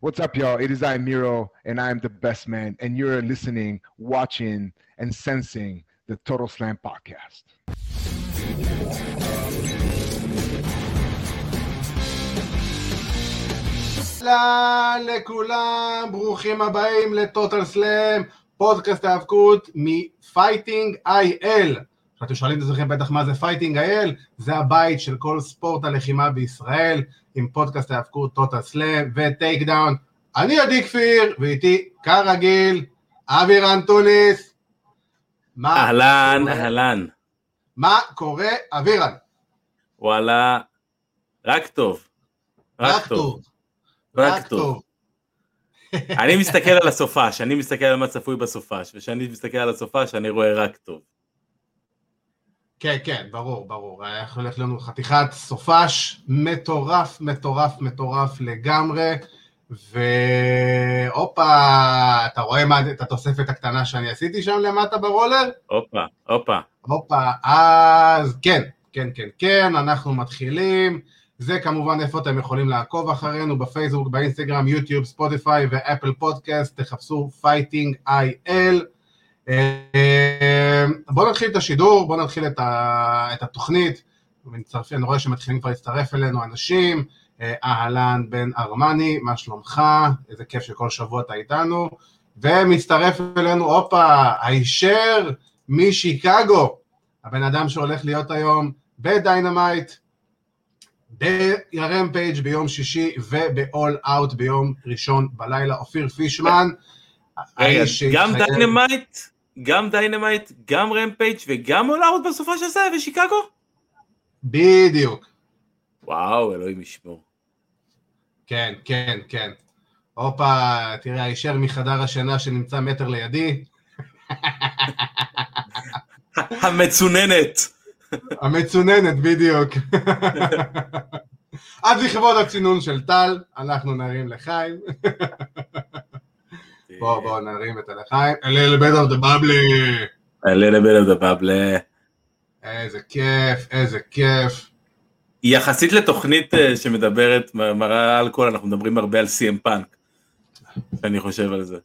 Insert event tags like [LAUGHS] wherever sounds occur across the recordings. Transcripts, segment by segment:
What's up, y'all? It is I, Miro, and I am the best man, and you're listening, watching, and sensing the Total Slam podcast. אהלן לכולם, ברוכים הבאים לטוטל סלאם, פודקאסט האבקות מפייטינג איי-אל. אתם שואלים את עצמכם בטח מה זה Fighting IL, זה הבית של כל ספורט הלחימה בישראל, עם פודקאסט האבקות Total Slam ו Takedown. אני עדי כפיר, ואיתי כרגיל, אבירן טוניס. מה אהלן? אהלן. מה קורה, אבירן? וואלה, רק טוב. רק טוב. רק טוב. אני מסתכל על הסופש, אני מסתכל על מה צפוי בסופש, וכשאני מסתכל על הסופש אני רואה רק טוב. כן, כן, ברור, ברור. היה הולך לנו חתיכת סופש מטורף, מטורף, מטורף לגמרי. והופה, אתה רואה מה, את התוספת הקטנה שאני עשיתי שם למטה ברולר? הופה, הופה. הופה, אז כן, כן, כן, כן, אנחנו מתחילים. זה כמובן איפה אתם יכולים לעקוב אחרינו בפייסבוק, באינסטגרם, יוטיוב, ספוטיפיי ואפל פודקאסט, תחפשו Fighting IL. בואו נתחיל את השידור, בואו נתחיל את, ה, את התוכנית. מצטרפ, אני רואה שמתחילים כבר להצטרף אלינו אנשים. אה, אהלן בן ארמני, מה שלומך? איזה כיף שכל שבוע אתה איתנו. ומצטרף אלינו, הופה, הישר משיקגו, הבן אדם שהולך להיות היום ב Dynamite, ב Rampage ביום שישי וב All Out ביום ראשון בלילה, אופיר פישמן. האיש גם Dynamite, גם Dynamite, גם Rampage וגם All Out בסופה של זה ושיקגו? בדיוק, וואו, אלוהים ישמור. כן, כן, כן. הופה, תראה, הישר מחדר השינה שנמצא מטר לידי, המצוננת. המצוננת, בדיוק. אז לכבוד הצינון של טל, אנחנו נרים לחיים. בואו, בואו נרים את הלחיים. אלה לבית of the bubble. A little bit of the. איזה כיף, איזה כיף. יחסית לתוכנית אה, שמדברת, מראה אלכוהול, אנחנו מדברים הרבה על CM פאנק. אני חושב על זה.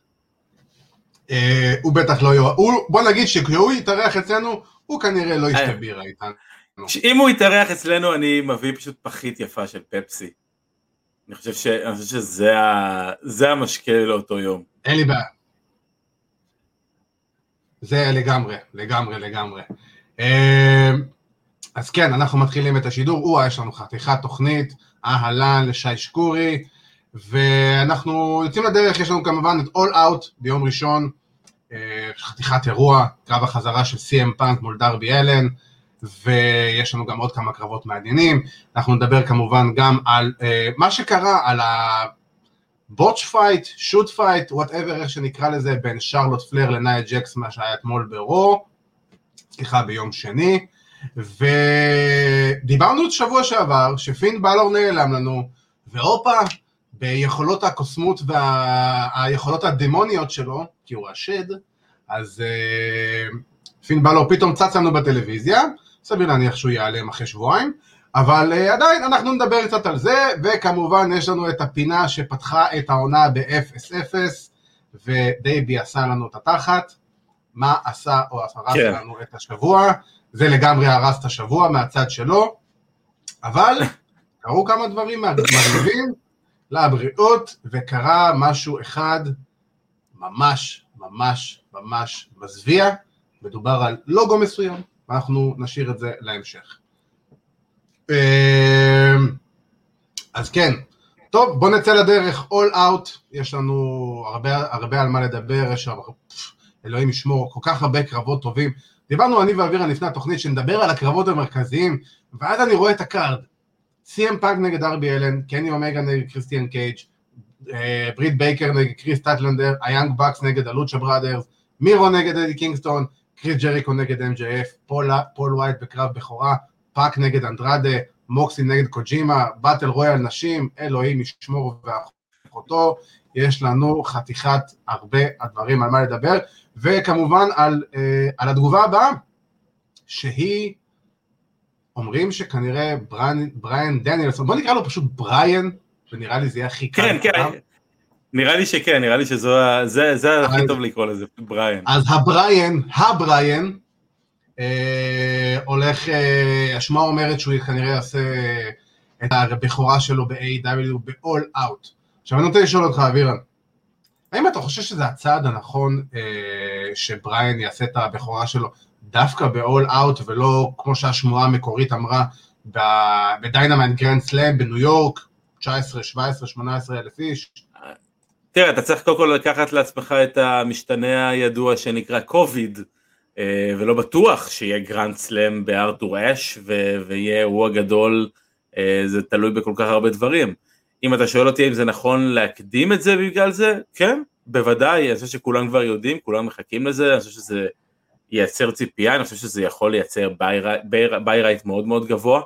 אה, הוא בטח לא הוא- בוא נגיד שכשהוא יתארח אצלנו, הוא כנראה לא ישתה אה. בירה איתנו. אם הוא יתארח אצלנו אני מביא פשוט פחית יפה של פפסי. אני חושב, ש... אני חושב שזה ה... המשקה לאותו יום. אין לי בעיה. זה לגמרי, לגמרי, לגמרי. אה, אז כן, אנחנו מתחילים את השידור. או יש לנו חתיכת תוכנית, אהלן לשי שקורי, ואנחנו יוצאים לדרך, יש לנו כמובן את All Out ביום ראשון, אה, חתיכת אירוע, קרב החזרה של CM פאנק מול דרבי אלן, ויש לנו גם עוד כמה קרבות מעניינים. אנחנו נדבר כמובן גם על אה, מה שקרה, על ה... botched fight, shoot fight, whatever, איך שנקרא לזה, בין שרלוט פלייר לנאיה ג'קס, מה שהיה אתמול ב Raw, סליחה, ביום שני, ודיברנו את שבוע שעבר, שפין באלור נעלם לנו, והופה, ביכולות הקוסמות והיכולות הדמוניות שלו, כי הוא השד, אז uh, פין בלור פתאום צץ לנו בטלוויזיה, סביר להניח שהוא ייעלם אחרי שבועיים, אבל uh, עדיין אנחנו נדבר קצת על זה, וכמובן יש לנו את הפינה שפתחה את העונה ב-0-0, ודייבי עשה לנו את התחת, מה עשה או הרס כן. לנו את השבוע, זה לגמרי הרס את השבוע מהצד שלו, אבל קרו כמה דברים מגניבים לבריאות, וקרה משהו אחד ממש ממש ממש מזוויע, מדובר על לוגו מסוים, ואנחנו נשאיר את זה להמשך. אמ, אז כן, טוב, בוא נצא לדרך, All Out, יש לנו הרבה, הרבה על מה לדבר, יש הרבה, אלוהים ישמור, כל כך הרבה קרבות טובים. דיברנו אני ואבירן לפני התוכנית שנדבר על הקרבות המרכזיים, ואז אני רואה את ה card. סי.אם פאנק נגד דרבי אלין, קני אומגה נגד קריסטיאן קייג', אה, ברית בייקר נגד קריס סטטלנדר, ה Young Bucks נגד ה Lucha Brothers, מירו נגד אדי קינגסטון, קריס ג'ריקו נגד MJF, פול, פול ווייט בקרב בכורה, פאק נגד אנדרדה, מוקסי נגד קוג'ימה, battle royal נשים, אלוהים ישמור ואחותו, יש לנו חתיכת הרבה הדברים על מה לדבר, וכמובן על, אה, על התגובה הבאה, שהיא, אומרים שכנראה בריין, בריין דניאלסון, בוא נקרא לו פשוט בריין, ונראה לי זה יהיה הכי קל. כן, כן. נראה לי שכן, נראה לי שזה הכי טוב לקרוא לזה, בריאן. אז הבריאן, אה, הולך, אה, השמועה אומרת שהוא כנראה יעשה את הבכורה שלו ב-AW ב-all out. עכשיו אני רוצה לשאול אותך, אבירן, האם אתה חושב שזה הצעד הנכון אה, שבריאן יעשה את הבכורה שלו דווקא ב-all out ולא כמו שהשמועה המקורית אמרה ב Dynamite Grand Slam בניו יורק, 19, 17, 18 אלף איש? תראה, אתה צריך קודם כל לקחת לעצמך את המשתנה הידוע שנקרא קוביד, אה, ולא בטוח שיהיה Grand Slam בארתור אש ויהיה אירוע גדול, אה, זה תלוי בכל כך הרבה דברים. אם אתה שואל אותי אם זה נכון להקדים את זה בגלל זה, כן, בוודאי, אני חושב שכולם כבר יודעים, כולם מחכים לזה, אני חושב שזה ייצר ציפייה, אני חושב שזה יכול לייצר buy rate מאוד מאוד גבוה,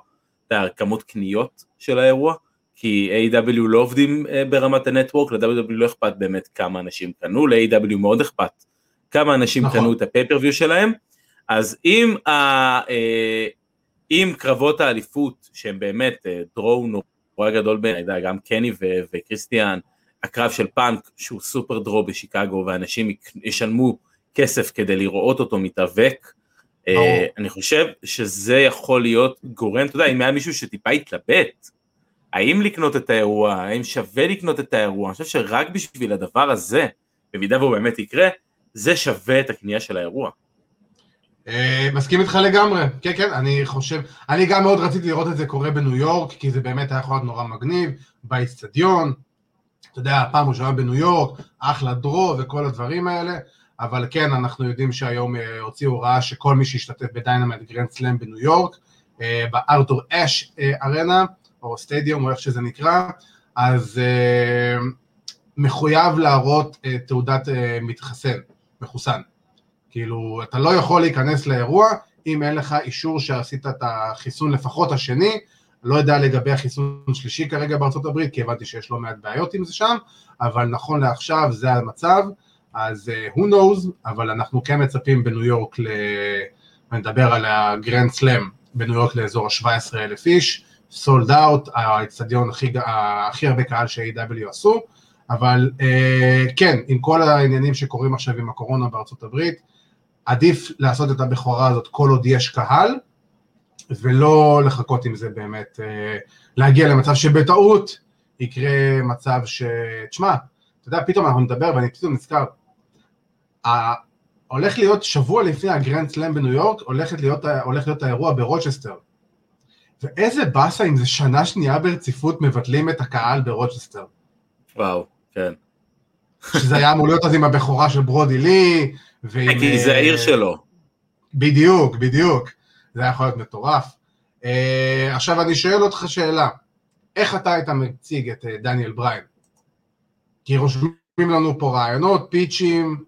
את הכמות קניות של האירוע, כי AEW לא עובדים אה, ברמת ה network, ל-WWE לא אכפת באמת כמה אנשים קנו, ל-AEW מאוד אכפת כמה אנשים נכון. קנו את ה pay-per-view שלהם, אז אם, ה, אה, אם קרבות האליפות שהם באמת draw נורא גדול בעיניי, גם קני ו- וקריסטיאן, הקרב של פאנק שהוא סופר draw בשיקגו ואנשים ישלמו כסף כדי לראות אותו מתאבק, oh. אני חושב שזה יכול להיות גורם, אתה יודע, אם היה מישהו שטיפה התלבט, האם לקנות את האירוע, האם שווה לקנות את האירוע, אני חושב שרק בשביל הדבר הזה, במידה והוא באמת יקרה, זה שווה את הקנייה של האירוע. אה, מסכים איתך לגמרי, כן כן, אני חושב, אני גם מאוד רציתי לראות את זה קורה בניו יורק, כי זה באמת היה יכול להיות נורא מגניב, באיצטדיון, אתה יודע, פעם ראשונה בניו יורק, אחלה draw וכל הדברים האלה, אבל כן, אנחנו יודעים שהיום אה, הוציאו הוראה שכל מי שישתתף ב Dynamite Grand Slam בניו יורק, אה, בארתור אש ארנה, או סטדיום, או איך שזה נקרא, אז מחויב להראות תעודת מתחסן, מחוסן. כאילו, אתה לא יכול להיכנס לאירוע אם אין לך אישור שעשית את החיסון לפחות השני, לא יודע לגבי החיסון השלישי כרגע בארצות הברית, כי הבנתי שיש לא מעט בעיות עם זה שם, אבל נכון לעכשיו זה המצב, אז uh, who knows, אבל אנחנו כן מצפים בניו יורק, ל... אני מדבר על הגרנד סלאם, בניו יורק לאזור ה-17 אלף איש, סולד אאוט, האצטדיון הכי, הכי הרבה קהל ש-AW עשו, אבל uh, כן, עם כל העניינים שקורים עכשיו עם הקורונה בארצות הברית, עדיף לעשות את הבכורה הזאת כל עוד יש קהל, ולא לחכות עם זה באמת, אה, להגיע למצב שבטעות יקרה מצב ש... תשמע, אתה יודע, פתאום אנחנו נדבר ואני פתאום נזכר, הולך להיות שבוע לפני ה Grand Slam בניו יורק, הולך להיות, הולך להיות האירוע ברוצ'סטר. ואיזה באסה אם זה שנה שנייה ברציפות מבטלים את הקהל ברוצ'סטר. וואו, כן. שזה היה אמור להיות אז עם הבכורה של ברודי לי, ועם... כי זה העיר אה, שלו. בדיוק, בדיוק. זה היה יכול להיות מטורף. Uh, עכשיו אני שואל אותך שאלה, איך אתה היית מציג את דניאל בריין? כי רושמים לנו פה רעיונות, פיצ'ים,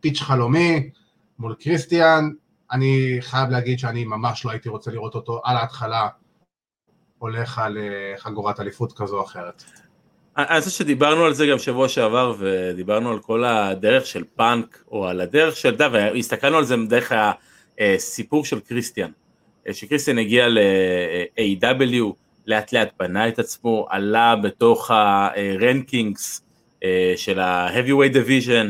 פיץ' חלומי מול קריסטיאן, אני חייב להגיד שאני ממש לא הייתי רוצה לראות אותו על ההתחלה הולך על חגורת אליפות כזו או אחרת. אני חושב שדיברנו על זה גם שבוע שעבר ודיברנו על כל הדרך של פאנק או על הדרך של, יודע, והסתכלנו על זה דרך הסיפור של קריסטיאן, שקריסטיאן הגיע ל-AW, לאט לאט בנה את עצמו, עלה בתוך הרנקינגס של ה-Heavyweight Division,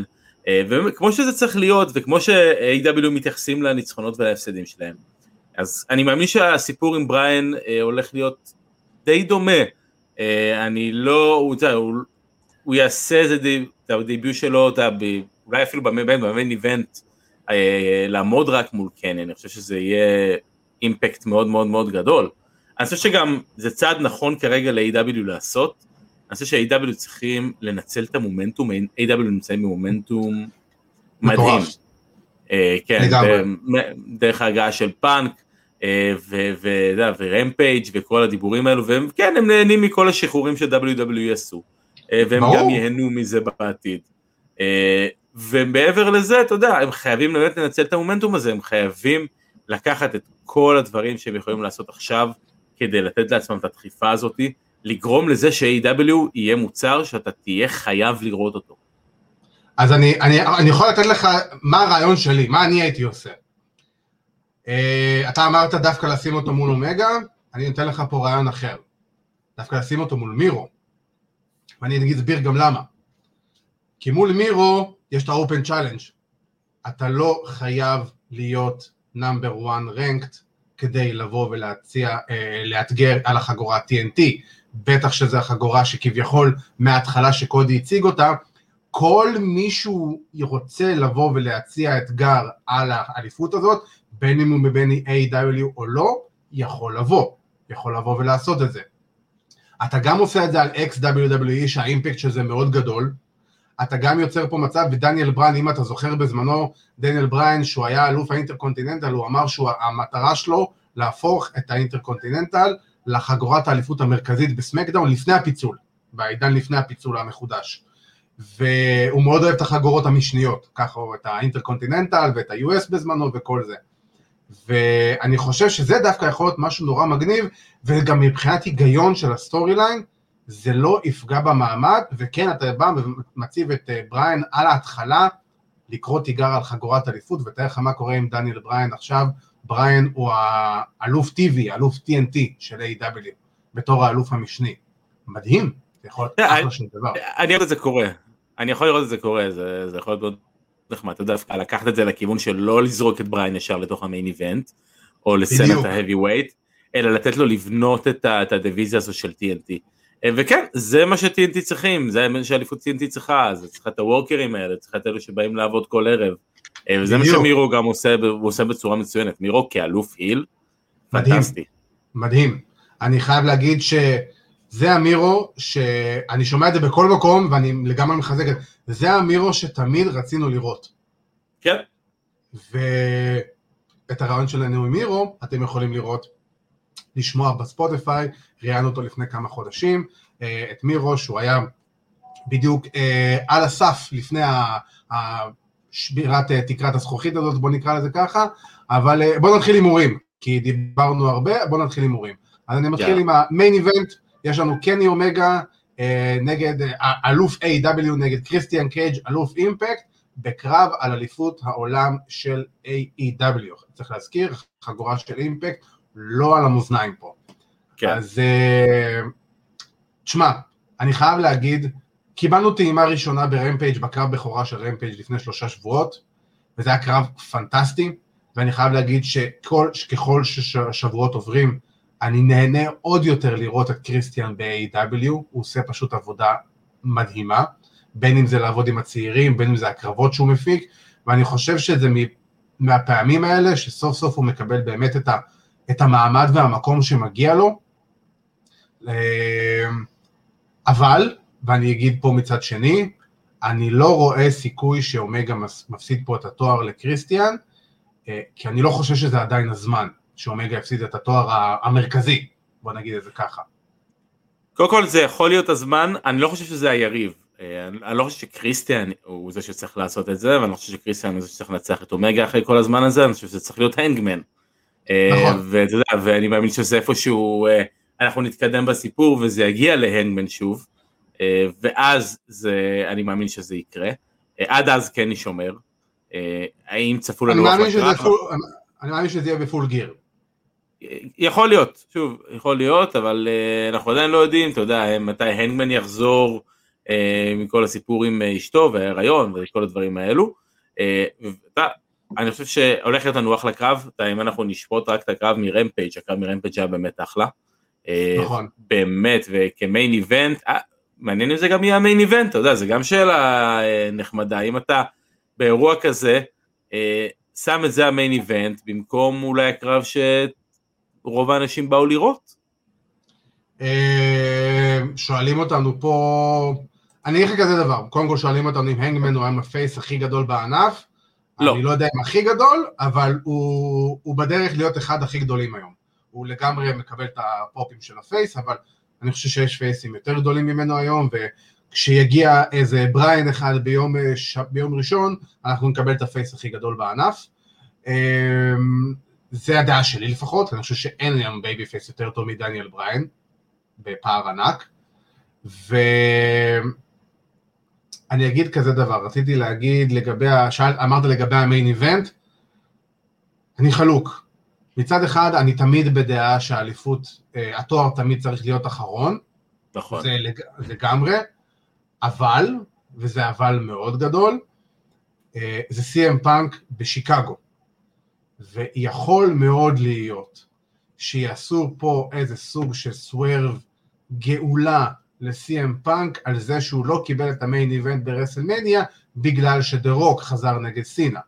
וכמו שזה צריך להיות וכמו ש-AW מתייחסים לניצחונות ולהפסדים שלהם. אז אני מאמין שהסיפור עם בריין הולך להיות די דומה אה, אני לא, הוא, הוא, הוא יעשה את הדיביוט שלו, אולי אפילו במיין איבנט, אה, לעמוד רק מול קני, אני חושב שזה יהיה אימפקט מאוד מאוד מאוד גדול. אני חושב שגם זה צעד נכון כרגע ל-AW לעשות, אני חושב ש-AW צריכים לנצל את המומנטום, A.W. נמצאים במומנטום מדהים. אה, כן, דרך ההגעה של פאנק, אה, ורמפייג' וכל הדיבורים האלו, והם כן, הם נהנים מכל השחרורים ש WWE עשו, אה, והם. גם ייהנו מזה בעתיד. אה, ומעבר לזה, אתה יודע, הם חייבים באמת לנצל את המומנטום הזה, הם חייבים לקחת את כל הדברים שהם יכולים לעשות עכשיו, כדי לתת לעצמם את הדחיפה הזאתי, לגרום לזה ש-AW יהיה מוצר שאתה תהיה חייב לראות אותו. אז אני, אני, אני יכול לתת לך מה הרעיון שלי, מה אני הייתי עושה. Uh, אתה אמרת דווקא לשים אותו מול אומגה, אני נותן לך פה רעיון אחר. דווקא לשים אותו מול מירו. ואני אסביר גם למה. כי מול מירו יש את ה-open challenge. אתה לא חייב להיות number one ranked כדי לבוא ולהציע, אה, לאתגר על החגורה TNT. בטח שזו החגורה שכביכול מההתחלה שקודי הציג אותה, כל מישהו רוצה לבוא ולהציע אתגר על האליפות הזאת, בין אם הוא מבין AEW או לא, יכול לבוא, יכול לבוא ולעשות את זה. אתה גם עושה את זה על ex WWE שהאימפקט של זה מאוד גדול, אתה גם יוצר פה מצב, ודניאל בריין, אם אתה זוכר בזמנו, דניאל בריין, שהוא היה אלוף האינטרקונטיננטל, הוא אמר שהמטרה שלו להפוך את האינטרקונטיננטל לחגורת האליפות המרכזית בסמקדאון לפני הפיצול, בעידן לפני הפיצול המחודש. והוא מאוד אוהב את החגורות המשניות, ככה את האינטרקונטיננטל ואת ה-US בזמנו וכל זה. ואני חושב שזה דווקא יכול להיות משהו נורא מגניב, וגם מבחינת היגיון של ה storyline, זה לא יפגע במעמד, וכן, אתה בא ומציב את אה, בריין על ההתחלה, לקרוא תיגר על חגורת אליפות, ותאר לך מה קורה עם דניאל בריין עכשיו, בריין הוא האלוף TV, אלוף TNT של AEW, בתור האלוף המשני. מדהים, זה יכול להיות אחלה של דבר. אני רואה את זה קורה, אני יכול לראות את זה קורה, זה, זה יכול להיות מאוד נחמד, אתה יודע, לקחת את זה לכיוון של לא לזרוק את בריין ישר לתוך המיין איבנט, או לסן את ההאבי ווייט, אלא לתת לו לבנות את, את הדיוויזיה הזו של TNT. אה, וכן, זה מה ש-TNT צריכים, זה מה שאליפות TNT צריכה, זה צריכה את הוורקרים האלה, צריכה את אלה שבאים לעבוד כל ערב. אה, וזה מה שמירו גם עושה, הוא עושה בצורה מצוינת, מירו כאלוף היל, פנטסטי. מדהים, אני חייב להגיד שזה המירו, שאני שומע את זה בכל מקום ואני לגמרי מחזק את זה, זה המירו שתמיד רצינו לראות. כן. ואת הרעיון שלנו עם מירו, אתם יכולים לראות, לשמוע בספוטיפיי, ראיינו אותו לפני כמה חודשים, אה, את מירו, שהוא היה בדיוק אה, על הסף לפני שבירת אה, תקרת הזכוכית הזאת, בוא נקרא לזה ככה, אבל בוא נתחיל הימורים, כי דיברנו הרבה, בוא נתחיל הימורים. אז אני מתחיל yeah. עם ה main event, יש לנו קני אומגה נגד אלוף AEW נגד קריסטיאן קייג' אלוף אימפקט, בקרב על אליפות העולם של AEW צריך להזכיר, חגורה של אימפקט, לא על המאזניים פה. כן. אז uh, תשמע, אני חייב להגיד, קיבלנו טעימה ראשונה ברמפייג' בקרב בכורה של רמפייג' לפני שלושה שבועות, וזה היה קרב פנטסטי, ואני חייב להגיד שכל, שככל ששבועות עוברים, אני נהנה עוד יותר לראות את קריסטיאן ב-AW, הוא עושה פשוט עבודה מדהימה, בין אם זה לעבוד עם הצעירים, בין אם זה הקרבות שהוא מפיק, ואני חושב שזה מהפעמים האלה שסוף סוף הוא מקבל באמת את, ה, את המעמד והמקום שמגיע לו, אמ, אבל, ואני אגיד פה מצד שני, אני לא רואה סיכוי שאומגה מפסיד פה את התואר לקריסטיאן, אה, כי אני לא חושב שזה עדיין הזמן שאומגה יפסיד את התואר המרכזי, בוא נגיד את זה ככה. קודם כל זה יכול להיות הזמן, אני לא חושב שזה היריב. אה, אני לא חושב שקריסטיאן הוא זה שצריך לעשות את זה, ואני לא חושב שקריסטיאן הוא זה שצריך לנצח את אומגה אחרי כל הזמן הזה, אני חושב שזה צריך להיות הנגמן. אה, נכון. ואתה יודע, ואני מאמין שזה איפשהו אנחנו נתקדם בסיפור וזה יגיע להנגמן שוב, אה, ואז זה, אני מאמין שזה יקרה, אה, עד אז כן נשומר, אה, האם צפו לנו? אני מאמין שזה יהיה בפול גיר. יכול להיות, שוב, יכול להיות, אבל אנחנו עדיין לא יודעים, אתה יודע, מתי הנגמן יחזור מכל הסיפור עם אשתו וההיריון וכל הדברים האלו. אני חושב שהולך להיות לנו אחלה קרב, אם אנחנו נשפוט רק את הקרב מרמפייג', הקרב מרמפייג' היה באמת אחלה. אה, נכון. באמת, וכמיין איבנט, אה, מעניין אם זה גם יהיה המיין איבנט, אתה יודע, זה גם שאלה אה, נחמדה, אם אתה באירוע כזה, שם את זה המיין איבנט, במקום אולי הקרב שרוב האנשים באו לראות. שואלים אותנו פה, אני אגיד לך כזה דבר, קודם כל שואלים אותנו אם הנגמן הוא היום הפייס הכי גדול בענף, לא. אני לא יודע אם הכי גדול, אבל הוא, הוא בדרך להיות אחד הכי גדולים היום. הוא לגמרי מקבל את הפופים של ה face, אבל אני חושב שיש פייסים יותר גדולים ממנו היום, וכשיגיע איזה בריין אחד ביום, ש... ביום ראשון, אנחנו נקבל את ה face הכי גדול בענף. זה הדעה שלי לפחות, אני חושב שאין היום babyface יותר טוב מדניאל בריין, בפער ענק. ואני אגיד כזה דבר, רציתי להגיד לגבי, שאל, אמרת לגבי ה main event, אני חלוק. מצד אחד, אני תמיד בדעה שהאליפות, אה, התואר תמיד צריך להיות אחרון. נכון. זה לג, לגמרי, אבל, וזה אבל מאוד גדול, אה, זה CM פאנק בשיקגו. ויכול מאוד להיות שיעשו פה איזה סוג של swerve גאולה ל-CM פאנק על זה שהוא לא קיבל את ה main event ברסלמניה בגלל שדה רוק חזר נגד סינה.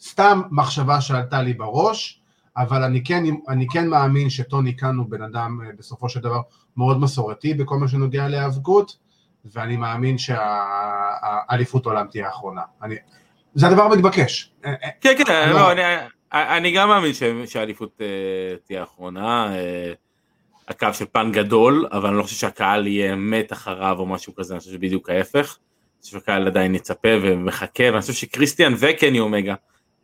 סתם מחשבה שעלתה לי בראש, אבל אני כן, אני כן מאמין שטוני קאן הוא בן אדם אה, בסופו של דבר מאוד מסורתי בכל מה שנוגע להיאבקות, ואני מאמין שהאליפות עולם תהיה האחרונה. אני, זה הדבר המתבקש. אה, אה, כן, כן, לא, אני, אני גם מאמין שהאליפות תהיה האחרונה. הקו של פן גדול, אבל אני לא חושב שהקהל יהיה מת אחריו או משהו כזה, אני חושב שבדיוק ההפך. אני חושב שהקהל עדיין יצפה ומחכה, ואני חושב שקריסטיאן וקני אומגה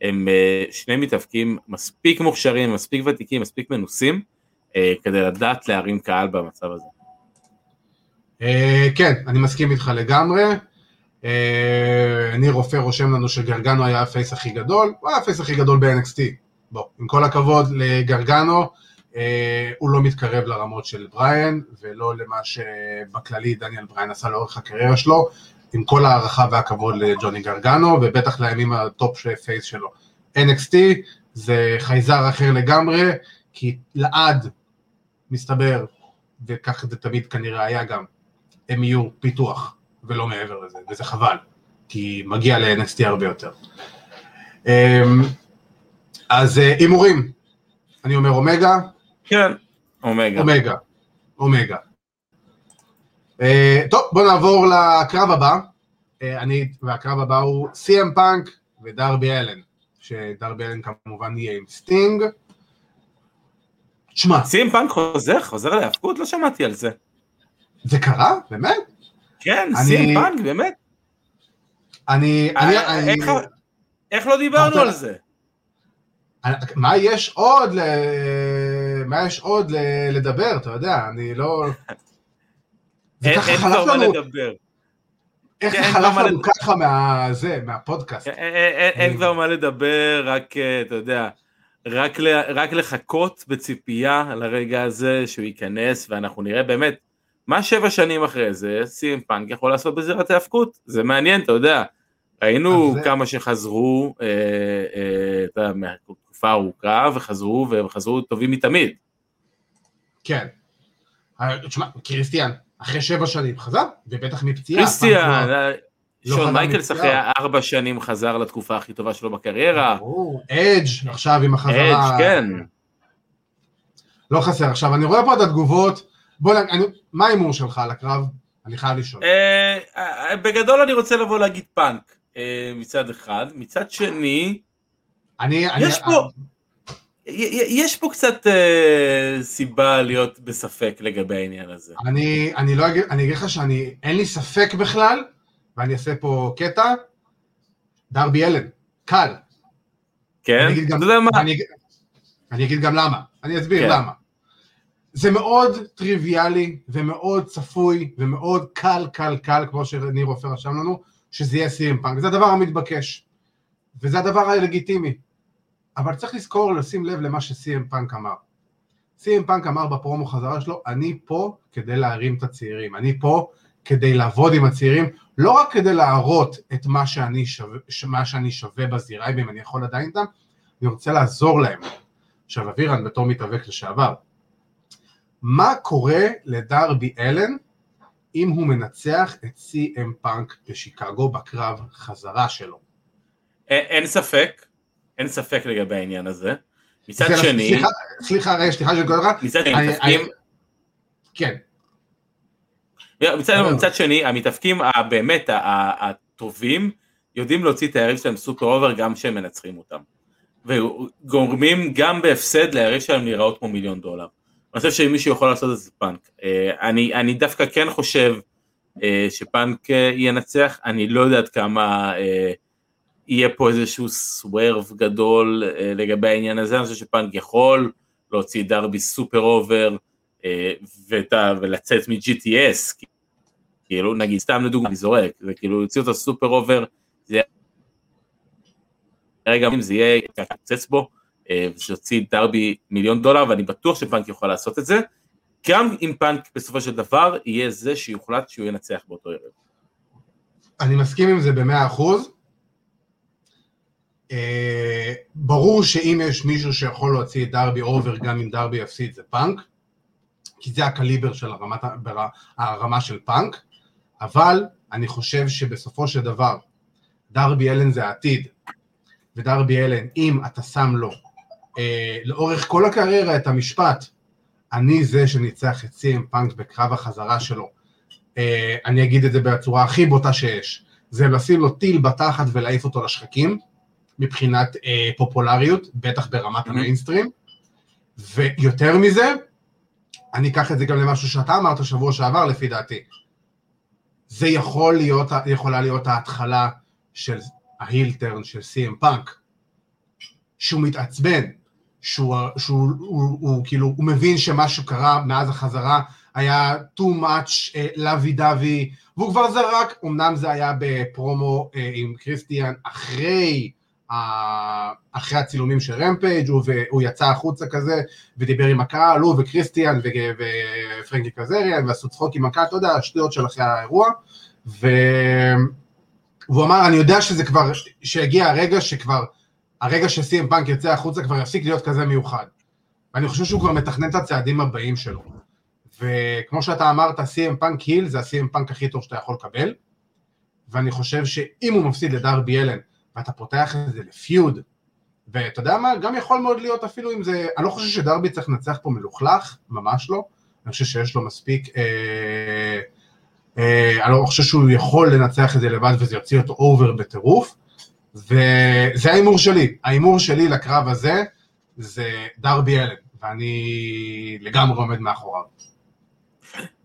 הם אה, שני מתאבקים מספיק מוכשרים, מספיק ותיקים, מספיק מנוסים, אה, כדי לדעת להרים קהל במצב הזה. אה, כן, אני מסכים איתך לגמרי. ניר עופר רושם לנו שגרגנו היה ה face הכי גדול, הוא היה ה face הכי גדול ב-NXT. בוא, עם כל הכבוד לגרגנו, הוא לא מתקרב לרמות של בריאן, ולא למה שבכללי דניאל בריאן עשה לאורך הקריירה שלו, עם כל הערכה והכבוד לג'וני גרגנו, ובטח לימים ה top face שלו. NXT זה חייזר אחר לגמרי, כי לעד, מסתבר, וכך זה תמיד כנראה היה גם, הם יהיו פיתוח, ולא מעבר לזה, וזה חבל, כי מגיע ל-NXT הרבה יותר. אמ, אז אה, הימורים, אני אומר אומגה. כן, אומגה. אומגה, אומגה. Uh, טוב, בוא נעבור לקרב הבא. Uh, אני, והקרב הבא הוא סי.אם פאנק ודרבי אלן, שדרבי אלן כמובן יהיה עם סטינג. תשמע. סי.אם פאנק חוזר? חוזר להאבקות? לא שמעתי על זה. זה קרה? באמת? כן, סי.אם פאנק, באמת. אני... אני, אה, אני איך, איך לא דיברנו על זה? מה יש עוד ל... מה יש עוד לדבר, אתה יודע, אני לא... אין כבר מה לדבר. איך זה חלף לנו ככה מהזה, מהפודקאסט. אין כבר מה לדבר, רק, אה, אתה יודע, רק לחכות בציפייה לרגע הזה שהוא ייכנס, ואנחנו נראה באמת, מה שבע שנים אחרי זה, סי.אם פאנק יכול לעשות בזירת ההאבקות, זה מעניין, אתה יודע. ראינו כמה שחזרו, אה, אה, מהתקופה ארוכה, וחזרו, וחזרו טובים מתמיד. כן. תשמע, קריסטיאן, אחרי שבע שנים חזר, ובטח מפציעה. קריסטיאן, לא שון מייקלס אחרי ארבע שנים חזר לתקופה הכי טובה שלו בקריירה. אדג' עכשיו עם החזרה. אדג', כן. לא חסר. עכשיו, אני רואה פה את התגובות. בוא, אני, מה ההימור שלך על הקרב? אני חייב לשאול. אה, בגדול אני רוצה לבוא להגיד פאנק אה, מצד אחד. מצד שני, אני, יש אני, פה... יש פה קצת אה, סיבה להיות בספק לגבי העניין הזה. אני, אני לא אגיד, אני אגיד לך שאני, אין לי ספק בכלל, ואני אעשה פה קטע, דרבי אלן, קל. כן? אתה יודע מה? אני, אני אגיד גם למה, אני אסביר כן. למה. זה מאוד טריוויאלי ומאוד צפוי ומאוד קל קל קל, כמו שניר עופר רשם לנו, שזה יהיה סי.אם פאנק, זה הדבר המתבקש. וזה הדבר הלגיטימי. אבל צריך לזכור, לשים לב למה שסי.אם פאנק אמר. סי.אם פאנק אמר בפרומו חזרה שלו, אני פה כדי להרים את הצעירים, אני פה כדי לעבוד עם הצעירים, לא רק כדי להראות את מה שאני שווה, מה שאני שווה בזירה, אם אני יכול עדיין איתם, אני רוצה לעזור להם. עכשיו אבירן בתור מתאבק לשעבר, מה קורה לדרבי אלן אם הוא מנצח את סי.אם פאנק בשיקגו בקרב חזרה שלו? אין ספק, אין ספק לגבי העניין הזה. מצד שני... סליחה, סליחה, רגע, סליחה שאני קורא לך. מצד שני, מתאפקים... כן. מצד, מצד שני, המתאפקים הבאמת הטובים, יודעים להוציא את היריב שלהם super over גם כשהם מנצחים אותם. וגורמים גם בהפסד ליריב שלהם להיראות כמו מיליון דולר. אני חושב שאם מישהו יכול לעשות את זה פאנק. אה, אני, אני דווקא כן חושב אה, שפאנק אה, ינצח, אני לא יודע עד כמה יהיה פה איזשהו swerve גדול לגבי העניין הזה, אני חושב שפאנק יכול להוציא דרבי super over ולצאת מ-GTS, כאילו נגיד סתם לדוגמה אני זורק, זה כאילו יוציא אותו סופר אובר, זה רגע אם זה יהיה יקצץ בו, אה, ושיוציא דרבי מיליון דולר, ואני בטוח שפאנק יוכל לעשות את זה, גם אם פאנק בסופו של דבר יהיה זה שיוחלט שהוא ינצח באותו ערב. אני מסכים עם זה במאה אחוז. אה, ברור שאם יש מישהו שיכול להוציא את דרבי אובר גם אם דרבי יפסיד זה פאנק, כי זה הקליבר של הרמת, הרמה של פאנק, אבל אני חושב שבסופו של דבר דרבי אלן זה העתיד, ודרבי אלן, אם אתה שם לו אה, לאורך כל הקריירה את המשפט, אני זה שניצח את סי.אם פאנק בקרב החזרה שלו, אה, אני אגיד את זה בצורה הכי בוטה שיש, זה לשים לו טיל בתחת ולהעיף אותו לשחקים, מבחינת אה, פופולריות, בטח ברמת mm-hmm. המיינסטרים, ויותר מזה, אני אקח את זה גם למשהו שאתה אמרת שבוע שעבר לפי דעתי. זה יכול להיות, יכולה להיות ההתחלה של ההילטרן של סי.אם פאנק, שהוא מתעצבן, שהוא, שהוא הוא, הוא, הוא, כאילו, הוא מבין שמשהו קרה מאז החזרה, היה too much uh, דווי, והוא כבר זרק, אמנם זה היה בפרומו uh, עם קריסטיאן אחרי אחרי הצילומים של רמפייג' הוא, הוא יצא החוצה כזה ודיבר עם הקהל, הוא וקריסטיאן ופרנקי קזריאן ועשו צחוק עם הקהל, אתה יודע, השטויות של אחרי האירוע. ו... והוא אמר, אני יודע שזה כבר, שהגיע הרגע שכבר, הרגע שסי.אם פאנק יצא החוצה כבר יפסיק להיות כזה מיוחד. ואני חושב שהוא כבר מתכנן את הצעדים הבאים שלו. וכמו שאתה אמרת, סי.אם פאנק heel זה הסי.אם פאנק הכי טוב שאתה יכול לקבל. ואני חושב שאם הוא מפסיד לדרבי אלן ואתה פותח את זה לפיוד, ואתה יודע מה, גם יכול מאוד להיות אפילו אם זה, אני לא חושב שדרבי צריך לנצח פה מלוכלך, ממש לא, אני חושב שיש לו מספיק, אה, אה, אני לא חושב שהוא יכול לנצח את זה לבד וזה יוציא אותו אובר בטירוף, וזה ההימור שלי, ההימור שלי לקרב הזה זה דרבי אלן, ואני לגמרי עומד מאחוריו.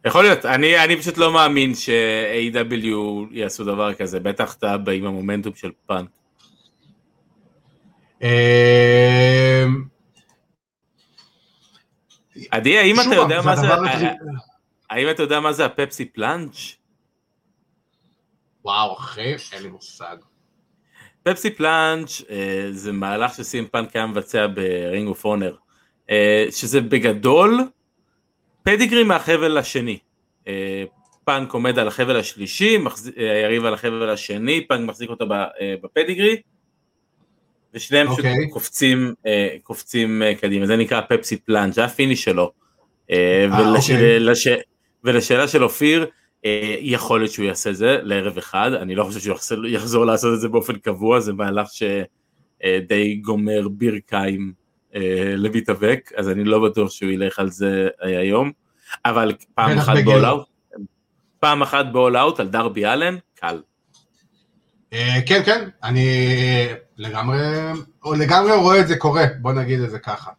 יכול להיות, אני, אני פשוט לא מאמין ש-AEW יעשו דבר כזה, בטח אתה עם המומנטום של פאנק. אמ, עדי, האם אתה יודע מה זה, האם אתה יודע מה זה ה Pepsi Plunge? וואו אחי, אין לי מושג. Pepsi Plunge אה, זה מהלך שסי.אם פאנק היה מבצע ב Ring of Honor, שזה בגדול Pedigree מהחבל השני. אה, פאנק עומד על החבל השלישי, היריב על החבל השני, פאנק מחזיק אותו ב Pedigree, ושניהם פשוט okay. אוקיי. קופצים, אה, קופצים אה, קדימה, זה נקרא Pepsi Plunge, זה ה finish שלו. אוקיי. לש... ולשאלה של אופיר, יכול להיות שהוא יעשה זה לערב אחד, אני לא חושב שהוא יחזור לעשות את זה באופן קבוע, זה מהלך שדי גומר ברכיים למתאבק, אז אני לא בטוח שהוא ילך על זה היום, אבל פעם אחת בול אאוט, פעם אחת בול אאוט על דרבי אלן, קל. אה, כן, כן, אני לגמרי, לגמרי רואה את זה קורה, בוא נגיד את זה ככה.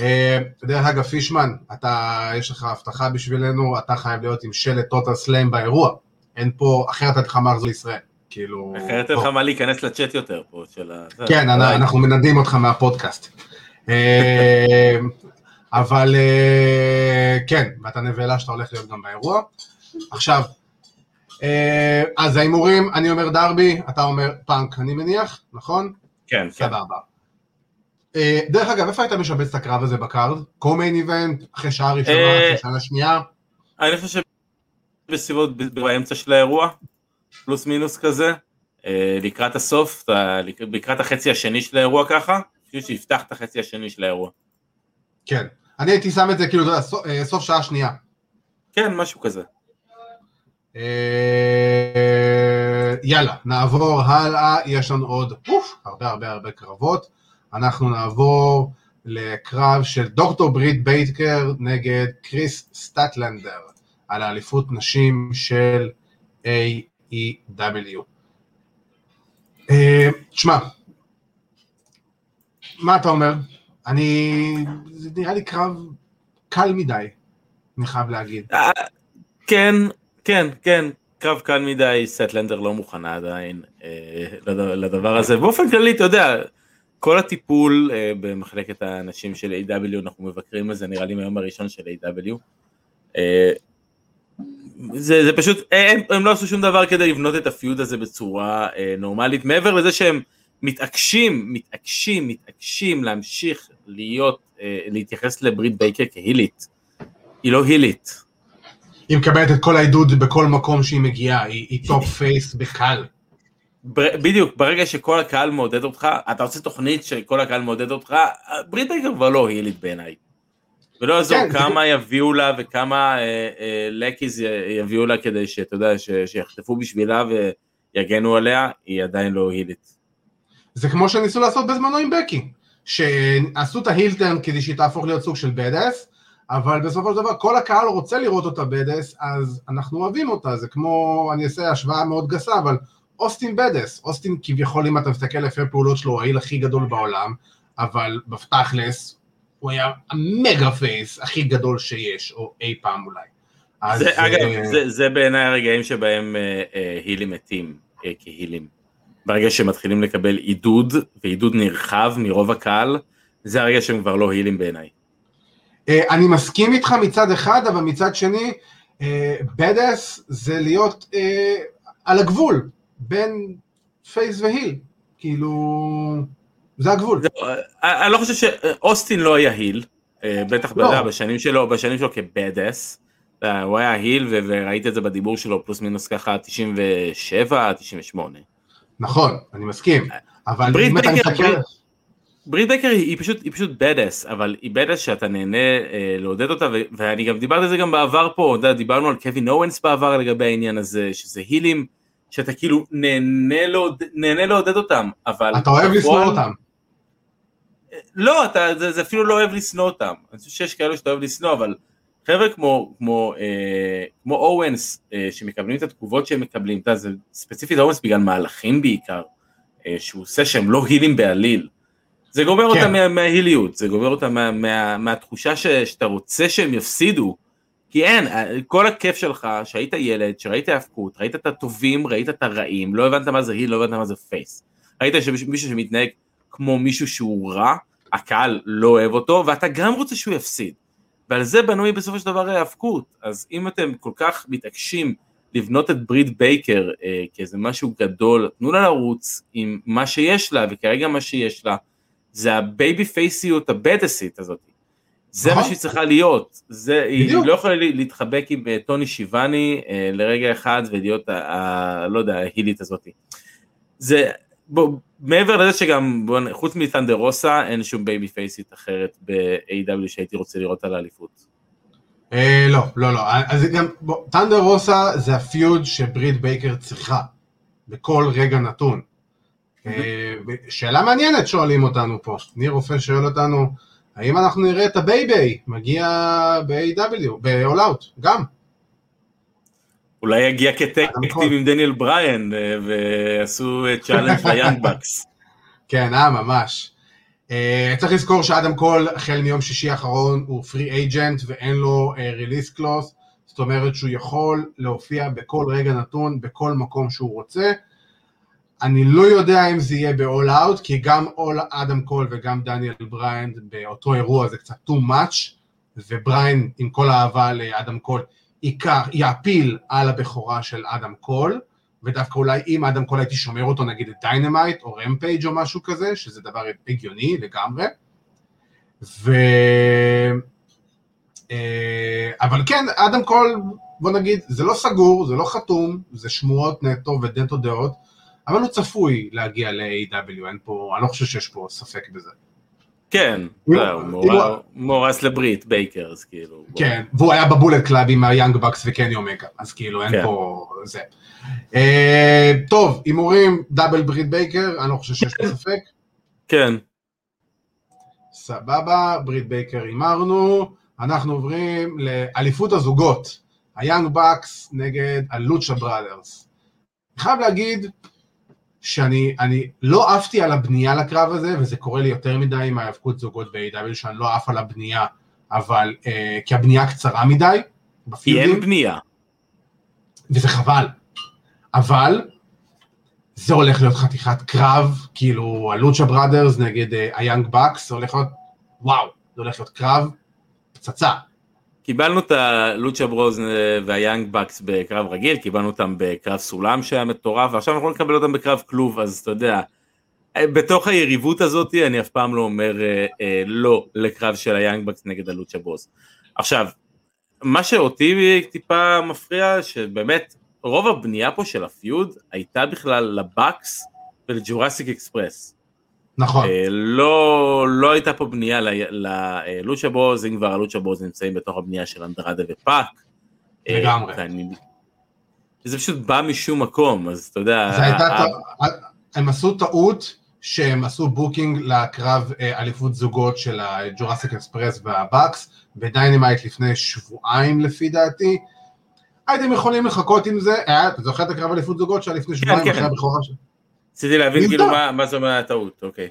אה, דרך אגב, פישמן, אתה, יש לך הבטחה בשבילנו, אתה חייב להיות עם שלט טוטל סלאם באירוע. אין פה, אחרת אתה חמר לחזור לישראל. כאילו... אחרת אין לך מה להיכנס לצ'אט יותר פה של ה... כן, אנחנו מנדים אותך מהפודקאסט. אה, אבל אה, כן, ואתה נבלה שאתה הולך להיות גם באירוע. עכשיו, אז ההימורים, אני אומר דרבי, אתה אומר פאנק, אני מניח, נכון? כן, כן. סבבה. דרך אגב, איפה היית משבץ את הקרב הזה בקארד? קו-מיין איבנט, אחרי שעה ראשונה, אחרי שעה שנייה? אני חושב שבסביבות באמצע של האירוע, פלוס מינוס כזה, לקראת הסוף, לקראת החצי השני של האירוע ככה, בשביל שיפתח את החצי השני של האירוע. כן, אני הייתי שם את זה כאילו, סוף, אה, שעה שנייה. כן, משהו כזה. אה, יאללה, נעבור הלאה, יש לנו עוד אוף, הרבה הרבה הרבה קרבות. אנחנו נעבור לקרב של דוקטור ברית בייקר נגד קריס סטטלנדר על האליפות נשים של AEW. תשמע, אה, מה אתה אומר? אני, זה נראה לי קרב קל מדי, אני חייב להגיד. אה, כן, כן, כן, קרב קל מדי, סטלנדר לא מוכנה עדיין אה, לדבר הזה. באופן כללי, אתה יודע, כל הטיפול אה, במחלקת האנשים של A.W, אנחנו מבקרים את זה נראה לי מהיום הראשון של A.W. אה, זה, זה פשוט, הם, הם לא עשו שום דבר כדי לבנות את ה feud הזה בצורה אה, נורמלית, מעבר לזה שהם מתעקשים, מתעקשים, מתעקשים להמשיך להיות, אה, להתייחס לברית בייקר כהילית. היא לא הילית. היא מקבלת את כל העידוד בכל מקום שהיא מגיעה, היא, היא top face בקל. בדיוק, ברגע שכל הקהל מעודד אותך, אתה עושה תוכנית שכל הקהל מעודד אותך, ברית בייקר כבר לא הילית בעיניי. ולא יעזור כן, כמה זה... יביאו לה וכמה אה, אה, לקיז יביאו לה כדי שאתה יודע, ש, שיחטפו בשבילה ויגנו עליה, היא עדיין לא הילית. זה כמו שניסו לעשות בזמנו עם בקי, שעשו את ההילטרן כדי שהיא תהפוך להיות סוג של בדאס, אבל בסופו של דבר כל הקהל רוצה לראות אותה בדאס, אז אנחנו אוהבים אותה, זה כמו, אני אעשה השוואה מאוד גסה, אבל אוסטין בדס, אוסטין כביכול אם אתה מסתכל לפי הפעולות שלו הוא העיל הכי גדול בעולם, אבל בתכלס הוא היה המגה פייס הכי גדול שיש, או אי פעם אולי. אז, זה, אגב, uh, זה, זה בעיניי הרגעים שבהם uh, uh, הילים מתים uh, כהילים. ברגע שהם מתחילים לקבל עידוד, ועידוד נרחב מרוב הקהל, זה הרגע שהם כבר לא הילים בעיניי. Uh, אני מסכים איתך מצד אחד, אבל מצד שני, בדס uh, זה להיות uh, על הגבול, בין face ו heel, כאילו, זה הגבול. אה, אני לא חושב שאוסטין לא היה heel, אה, בטח לא. בשנים שלו, בשנים שלו כ badass, אה, הוא היה heel וראיתי את זה בדיבור שלו פלוס מינוס ככה 97, 98. נכון, אני מסכים, אבל אם אתה מסתכל... ברית בייקר היא, פשוט היא פשוט badass אבל היא badass שאתה נהנה אה, לעודד אותה ואני גם דיברתי על זה גם בעבר פה דיברנו על קווין אוונס בעבר לגבי העניין הזה שזה הילים שאתה כאילו נהנה, לעוד, נהנה לעודד אותם, אבל... אתה אוהב לשנוא אותם. לא, אתה, זה, זה אפילו לא אוהב לשנוא אותם. אני חושב שיש כאלה שאתה אוהב לשנוא, אבל חבר'ה כמו, כמו, אה, כמו אורנס, אה, שמקבלים את התגובות שהם מקבלים, אתה יודע, זה ספציפית אורנס בגלל מהלכים בעיקר, אה, שהוא עושה שהם לא הילים בעליל. זה גומר כן. אותם מה, מההיליות, זה גומר אותם מה, מה, מהתחושה ש, שאתה רוצה שהם יפסידו, כי אין, כל הכיף שלך שהיית ילד, שראית האבקות, ראית את הטובים, ראית את הרעים, לא הבנת מה זה heel, לא הבנת מה זה face. ראית שמישהו שמתנהג כמו מישהו שהוא רע, הקהל לא אוהב אותו, ואתה גם רוצה שהוא יפסיד. ועל זה בנוי בסופו של דבר האבקות. אז אם אתם כל כך מתעקשים לבנות את ברית בייקר אה, כאיזה משהו גדול, תנו לה לרוץ עם מה שיש לה, וכרגע מה שיש לה, זה הבייבי פייסיות הבדסית הזאת. זה מה שהיא צריכה להיות, זה, היא לא יכולה להתחבק עם אה, טוני שיוואני אה, לרגע אחד ולהיות, ה, לא יודע, ההילית הזאת. זה, בוא, מעבר לזה שגם, בוא, חוץ מת'אנדר רוזה, אין שום בייבי פייסית אחרת ב-AEW שהייתי רוצה לראות על האליפות. אה, לא, לא, לא, אז גם, בוא, ת'אנדר רוזה זה ה feud שברית בייקר צריכה, בכל רגע נתון. אה, שאלה מעניינת שואלים אותנו פה, ניר רופא שואל אותנו, האם אנחנו נראה את ה Bay Bay מגיע ב-AEW, ב-All Out, גם. אולי יגיע כ tag team עם דניאל בריין אה, ויעשו challenge ליאנג באקס. כן, אה, ממש. Uh, צריך לזכור שאדם קול החל מיום שישי האחרון הוא free agent ואין לו release uh, clause, זאת אומרת שהוא יכול להופיע בכל רגע נתון, בכל מקום שהוא רוצה. אני לא יודע אם זה יהיה ב-All Out, כי גם אדם קול וגם דניאל בריין באותו אירוע זה קצת too much, ובריין, עם כל האהבה לאדם קול, ייקח, יעפיל על הבכורה של אדם קול, ודווקא אולי אם אדם קול הייתי שומר אותו נגיד את דיינמייט או רמפייג' או משהו כזה, שזה דבר הגיוני לגמרי. ו... אה, אבל כן, אדם קול, בוא נגיד, זה לא סגור, זה לא חתום, זה שמועות נטו ונטו דעות, אבל הוא צפוי להגיע ל-AEW, אין פה, אני לא חושב שיש פה ספק בזה. כן, זהו, מאורס לברית, בייקר, אז כאילו. כן, והוא היה ב Bullet Club עם היאנג באקס וקני אומגה, אז כאילו אין כן. פה זה. אה, טוב, הימורים, double ברית בייקר, אני לא חושב שיש פה ספק. [LAUGHS] כן. סבבה, ברית בייקר הימרנו, אנחנו עוברים לאליפות הזוגות, היאנג בקס נגד הלוצ'ה בראדרס. אני חייב להגיד, שאני לא עפתי על הבנייה לקרב הזה, וזה קורה לי יותר מדי עם ההיאבקות זוגות ב-AW, שאני לא עף על הבנייה, אבל, אה, כי הבנייה קצרה מדי, כי אין בנייה. וזה חבל. אבל, זה הולך להיות חתיכת קרב, כאילו הלוצ'ה בראדרס נגד היאנג uh, באקס, זה הולך להיות, וואו, זה הולך להיות קרב פצצה. קיבלנו את הלוצ'ה ברוז והיאנג באקס בקרב רגיל, קיבלנו אותם בקרב סולם שהיה מטורף, ועכשיו אנחנו נקבל אותם בקרב כלוב, אז אתה יודע, בתוך היריבות הזאת אני אף פעם לא אומר אה, אה, לא לקרב של היאנג באקס נגד הלוצ'ה ברוז. עכשיו, מה שאותי טיפה מפריע, שבאמת רוב הבנייה פה של ה feud הייתה בכלל לבאקס ול Jurassic Express. נכון. אה, לא, לא הייתה פה בנייה ל Lucha Bros, אם כבר ה Lucha Bros נמצאים בתוך הבנייה של אנדרדה ופאק. אה, לגמרי. זה פשוט בא משום מקום, אז אתה יודע... זה הייתה, הם עשו טעות שהם עשו booking לקרב אה, אליפות זוגות של ה Jurassic Express וה Bucks ב Dynamite לפני שבועיים לפי דעתי. הייתם יכולים לחכות עם זה, אתה זוכר את הקרב אליפות זוגות שהיה לפני שבועיים כן, אחרי כן. הבכורה שלו? רציתי להבין כאילו מה, מה זה אומר הטעות, אוקיי.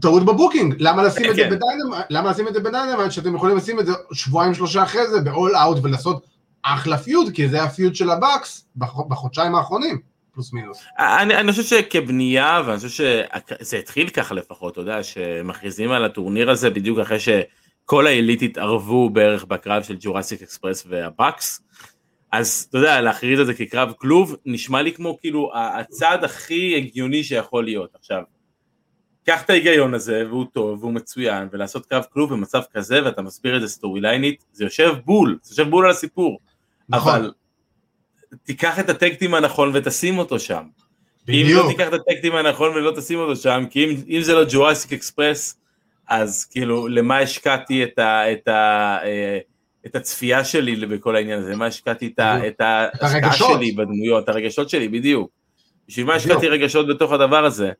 טעות ב booking, למה לשים את זה כן. ב Dynamite, למה לשים את זה ב Dynamite שאתם יכולים לשים את זה שבועיים שלושה אחרי זה ב-all out ולעשות אחלה feud, כי זה ה feud של ה Bucks בחודשיים האחרונים, פלוס מינוס. אני, אני חושב שכבנייה, ואני חושב שזה התחיל ככה לפחות, אתה יודע, שמכריזים על הטורניר הזה בדיוק אחרי שכל ה Elite התערבו בערך בקרב של Jurassic Express וה Bucks. אז אתה יודע, להכריז את זה כקרב כלוב, נשמע לי כמו כאילו הצעד הכי הגיוני שיכול להיות. עכשיו, קח את ההיגיון הזה, והוא טוב, והוא מצוין, ולעשות קרב כלוב במצב כזה, ואתה מסביר את זה סטורי ליינית, זה יושב בול, זה יושב בול על הסיפור. נכון. אבל תיקח את הטקטים הנכון ותשים אותו שם. בדיוק. אם לא תיקח את הטקטים הנכון ולא תשים אותו שם, כי אם, אם זה לא ג'ואסיק אקספרס, אז כאילו, למה השקעתי את ה... את ה אה, את הצפייה שלי בכל העניין הזה, מה השקעתי את ההשקעה שלי בדמויות, הרגשות שלי, בדיוק. בשביל מה השקעתי רגשות בתוך הדבר הזה?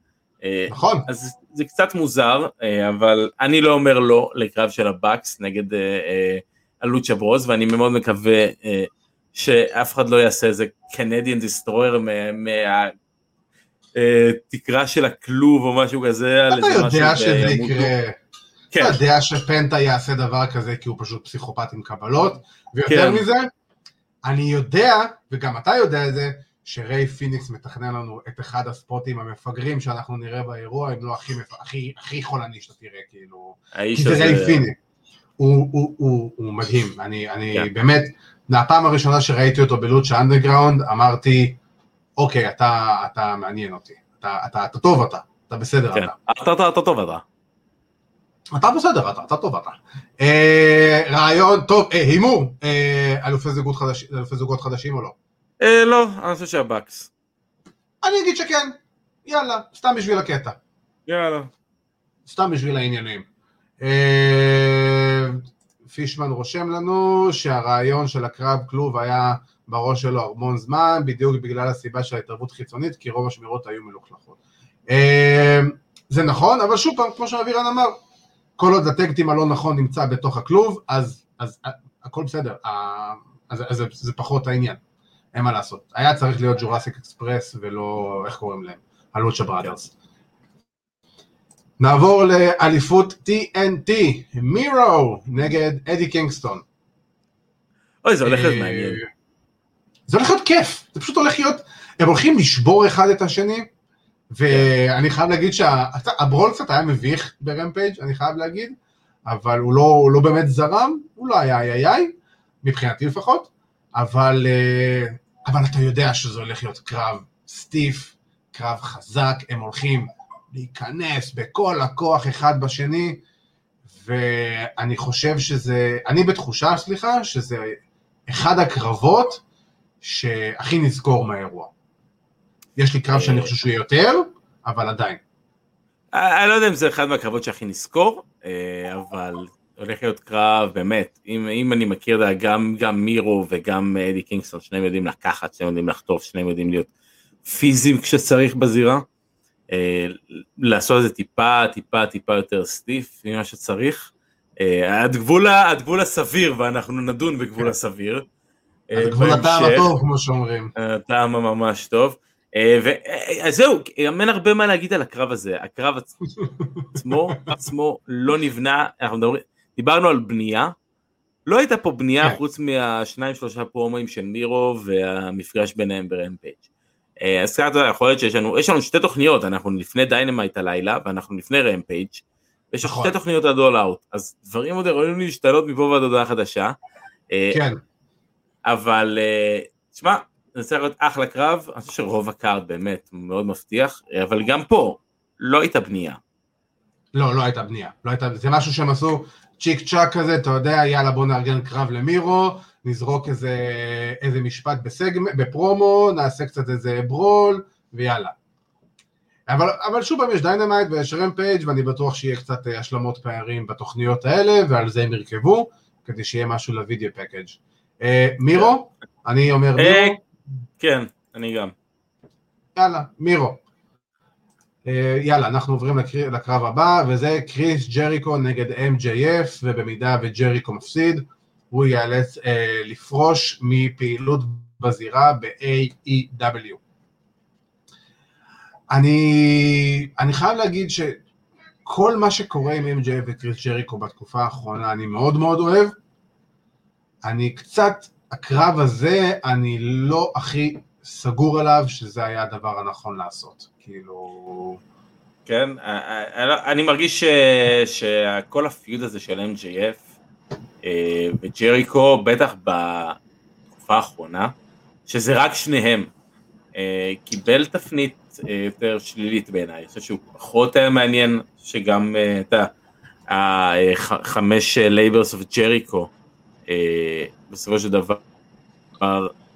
אה, נכון. אז זה קצת מוזר, אה, אבל אני לא אומר לא לקרב של ה Bucks נגד אה, ה Lucha Bros, ואני מאוד מקווה שאף אחד לא יעשה איזה Canadian Destroyer מהתקרה של הכלוב או משהו כזה. אתה יודע שזה יקרה. כן. אתה יודע שפנטה יעשה דבר כזה כי הוא פשוט פסיכופת עם קבלות, ויותר כן. מזה, אני יודע, וגם אתה יודע את זה, שריי פיניקס מתכנן לנו את אחד הספוטים המפגרים שאנחנו נראה באירוע, אם לא הכי, הכי, הכי חולני שאתה תראה, כאילו, כי זה ריי פיניקס. הוא, הוא, הוא, הוא מדהים, אני, אני כן. באמת, מהפעם הראשונה שראיתי אותו ב Lucha Underground, אמרתי, אוקיי, אתה, אתה מעניין אותי, אתה, אתה, אתה טוב אתה, אתה בסדר כן. אתה. אתה, אתה, אתה טוב אתה. אתה בסדר, אתה, אתה טוב אתה. אה, רעיון, טוב, אה, הימור, אה, אלופי זוגות, חדש, אלופי זוגות חדשים או לא? אה, לא, אני חושב שהבאקס. אני אגיד שכן, יאללה, סתם בשביל הקטע. יאללה. סתם בשביל העניינים. אה, פישמן רושם לנו שהרעיון של הקרב כלוב היה בראש שלו המון זמן, בדיוק בגלל הסיבה של ההתערבות חיצונית, כי רוב השמירות היו מלוכלכות. אה, זה נכון, אבל שוב פעם, כמו שאבירן אמר, כל עוד ה tag team הלא נכון נמצא בתוך הכלוב, אז, אז הכל בסדר, אז, אז זה, זה פחות העניין, אין מה לעשות. היה צריך להיות Jurassic Express ולא, איך קוראים להם? ה Lucha Brothers. נעבור לאליפות TNT, מירו נגד אדי קינגסטון. אוי, זה הולך להיות אה, מעניין. זה הולך להיות כיף, זה פשוט הולך להיות, הם הולכים לשבור אחד את השני, ואני חייב להגיד שהברול קצת היה מביך ברמפייג', אני חייב להגיד, אבל הוא לא, הוא לא באמת זרם, הוא לא היה איי איי, מבחינתי לפחות, אבל, אה, אבל אתה יודע שזה הולך להיות קרב סטיף, קרב חזק, הם הולכים להיכנס בכל הכוח אחד בשני, ואני חושב שזה, אני בתחושה, סליחה, שזה אחד הקרבות שהכי נזכור מהאירוע. יש לי קרב שאני חושב שהוא יותר, אבל עדיין. אני לא יודע אם זה אחד מהקרבות שהכי נזכור, אה, אבל הולך להיות קרב, באמת, אם, אם אני מכיר, גם, גם מירו וגם אדי קינגסון, שניהם יודעים לקחת, שניהם יודעים לחטוף, שניהם יודעים להיות פיזיים כשצריך בזירה. אה, לעשות את זה טיפה, טיפה, טיפה יותר סטיף ממה שצריך. הגבול, אה, הגבול הסביר, ואנחנו נדון בגבול כן. הסביר. הגבול הטעם הטוב, כמו שאומרים. הטעם הממש טוב. וזהו, גם אין הרבה מה להגיד על הקרב הזה, הקרב [LAUGHS] עצמו, עצמו לא נבנה, אנחנו מדברים, דיברנו על בנייה, לא הייתה פה בנייה כן. חוץ מהשניים שלושה פרומואים של מירו והמפגש ביניהם ב Rampage. אז ככה יכול להיות שיש לנו, יש לנו שתי תוכניות, אנחנו לפני Dynamite הלילה ואנחנו לפני Rampage, יש לנו שתי נכון. תוכניות עד All Out, אז דברים עוד יכולים להשתנות מפה ועד הודעה חדשה. כן. אבל, תשמע, זה צריך להיות אחלה קרב, אני חושב שרוב ה card באמת מאוד מבטיח, אבל גם פה לא הייתה בנייה. לא, לא הייתה בנייה. לא הייתה, זה משהו שהם עשו צ'יק צ'אק כזה, אתה יודע, יאללה בוא נארגן קרב למירו, נזרוק איזה, איזה משפט בסגמ, בפרומו, נעשה קצת איזה brawl, ויאללה. אבל, אבל שוב פעם יש Dynamite ויש Rampage ואני בטוח שיהיה קצת אה, השלמות פערים בתוכניות האלה, ועל זה הם ירכבו, כדי שיהיה משהו ל video package. אה, מירו? אני אומר אה, מירו? כן, אני גם. יאללה, מירו. אה, יאללה, אנחנו עוברים לקר... לקרב הבא, וזה קריס ג'ריקו נגד MJF, ובמידה וג'ריקו מפסיד, הוא ייאלץ אה, לפרוש מפעילות בזירה ב-AEW. אני, אני חייב להגיד שכל מה שקורה עם MJF וקריס ג'ריקו בתקופה האחרונה אני מאוד מאוד אוהב. אני קצת, הקרב הזה, אני לא הכי סגור עליו שזה היה הדבר הנכון לעשות. כאילו... כן, אני מרגיש שכל הפיוד הזה של MJF אה, וג'ריקו, בטח בתקופה האחרונה, שזה רק שניהם, אה, קיבל תפנית אה, יותר שלילית בעיניי, אני חושב שהוא פחות היה מעניין שגם את החמש Labors of Jericho בסופו של דבר,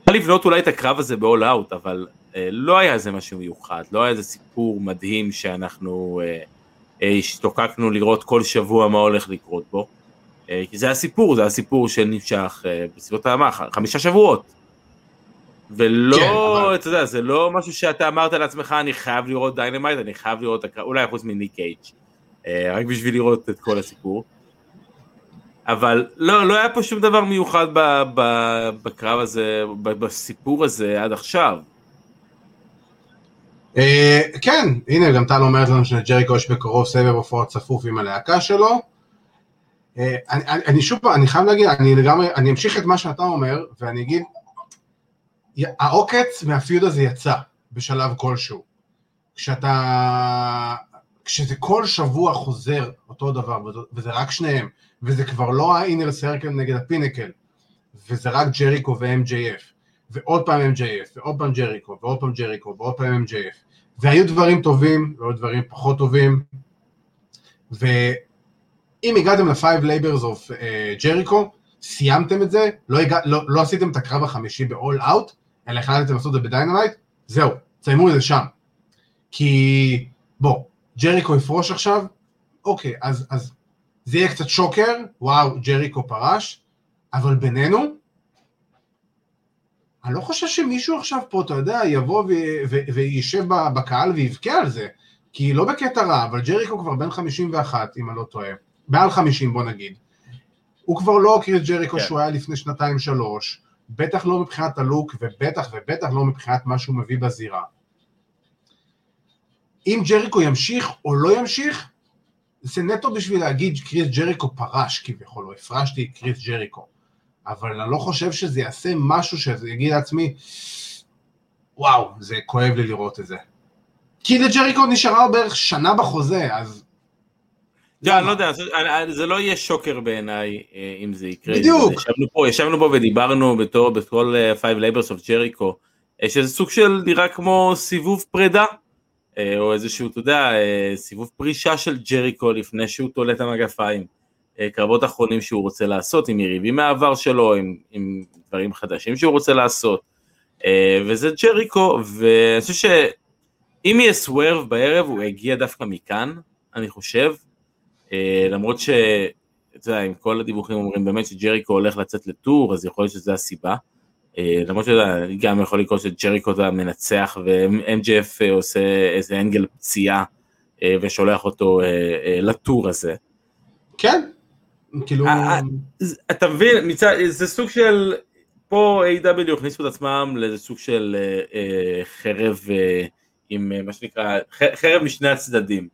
לבנות אולי את הקרב הזה ב-all out, אבל לא היה איזה משהו מיוחד, לא היה איזה סיפור מדהים שאנחנו השתוקקנו לראות כל שבוע מה הולך לקרות בו. אה, כי זה הסיפור, זה הסיפור שנמשך אה, בסביבות מה, חמישה שבועות. ולא, כן, אבל... אתה יודע, זה לא משהו שאתה אמרת לעצמך, אני חייב לראות Dynamite, אני חייב לראות, אולי חוץ מניק גייג', אה, רק בשביל לראות את כל הסיפור. אבל לא, לא היה פה שום דבר מיוחד ב, ב, בקרב הזה, ב, בסיפור הזה עד עכשיו. כן, הנה גם טל אומרת לנו שג'ריקו יש בקרוב סבב הופעות צפוף עם הלהקה שלו. אה, אני, אני, אני שוב פעם, אני חייב להגיד, אני לגמרי, אני אמשיך את מה שאתה אומר, ואני אגיד, העוקץ מהפיוד הזה יצא בשלב כלשהו. כשאתה, כשזה כל שבוע חוזר אותו דבר, וזה רק שניהם, וזה כבר לא ה-inner circle נגד הפינקל, וזה רק ג'ריקו ו-MJF, ועוד פעם MJF, ועוד פעם ג'ריקו, ועוד פעם ג'ריקו, ועוד פעם MJF, והיו דברים טובים, והיו דברים פחות טובים, ו... אם הגעתם ל-5 Labors of uh, Jericho, סיימתם את זה, לא, הגע, לא, לא עשיתם את הקרב החמישי ב-all out, אלא החלטתם לעשות את זה ב Dynamite, זהו, תסיימו את זה שם. כי, בוא, ג'ריקו יפרוש עכשיו, אוקיי, אז, אז זה יהיה קצת shocker, וואו, ג'ריקו פרש, אבל בינינו, אני לא חושב שמישהו עכשיו פה, אתה יודע, יבוא וישב בקהל ויבכה על זה, כי לא בקטע רע, אבל ג'ריקו כבר בן 51, אם אני לא טועה. מעל 50 בוא נגיד. הוא כבר לא קריס ג'ריקו כן. שהוא היה לפני שנתיים שלוש, בטח לא מבחינת הלוק ובטח ובטח לא מבחינת מה שהוא מביא בזירה. אם ג'ריקו ימשיך או לא ימשיך, זה נטו בשביל להגיד קריס ג'ריקו פרש כביכול, או הפרשתי את קריס ג'ריקו. אבל אני לא חושב שזה יעשה משהו שזה יגיד לעצמי, וואו, זה כואב לי לראות את זה. כי לג'ריקו נשארה בערך שנה בחוזה, אז לא, אני לא יודע, זה לא יהיה שוקר בעיניי אה, אם זה יקרה. בדיוק. ישבנו פה, ישבנו פה ודיברנו בתור, בכל אה, Five Labors of Jericho, שזה סוג של נראה כמו סיבוב פרידה, אה, או איזשהו, אתה יודע, סיבוב פרישה של ג'ריקו לפני שהוא תולה את המגפיים. קרבות אחרונים שהוא רוצה לעשות, עם יריבים מהעבר שלו, עם, עם דברים חדשים שהוא רוצה לעשות. וזה ג'ריקו, ואני חושב שאם יהיה סוורב בערב, הוא יגיע דווקא מכאן, אני חושב. אה, למרות ש... אתה יודע, אם כל הדיווחים אומרים באמת שג'ריקו הולך לצאת לטור, אז יכול להיות שזו הסיבה. אה, למרות שגם יכול לקרות שג'ריקו זה המנצח ו-MGF עושה איזה אנגל פציעה אה, ושולח אותו לטור הזה. כן, כאילו... אתה מבין, זה סוג של... פה A.W. הכניסו את עצמם לאיזה סוג של חרב עם מה שנקרא, חרב משני הצדדים.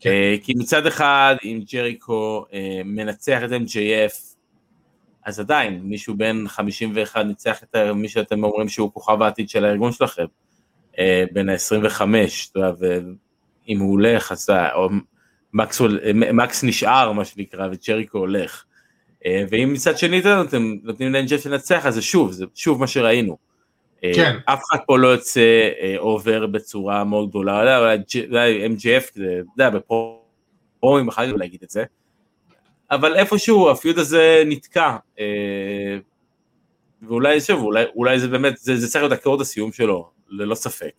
כן. אה, כי מצד אחד, אם ג'ריקו אה, מנצח את MJF, אז עדיין, מישהו בן 51 ניצח את מי שאתם אומרים שהוא כוכב העתיד של הארגון שלכם, אה, בן ה-25, אתה יודע, ואם הוא הולך, אז או מקס, מקס נשאר, מה שנקרא, וג'ריקו הולך. ואם מצד שני אתם נותנים לאנג'ף לנצח, אז זה שוב, זה שוב מה שראינו. כן. אף אחד פה לא יוצא עובר בצורה מאוד גדולה, אולי MGF, אתה יודע, בפרומים אחר כך להגיד את זה, אבל איפשהו הפיוד הזה נתקע, אה, ואולי שוב, אולי, אולי זה באמת, זה, זה צריך להיות אקורד הסיום שלו, ללא ספק.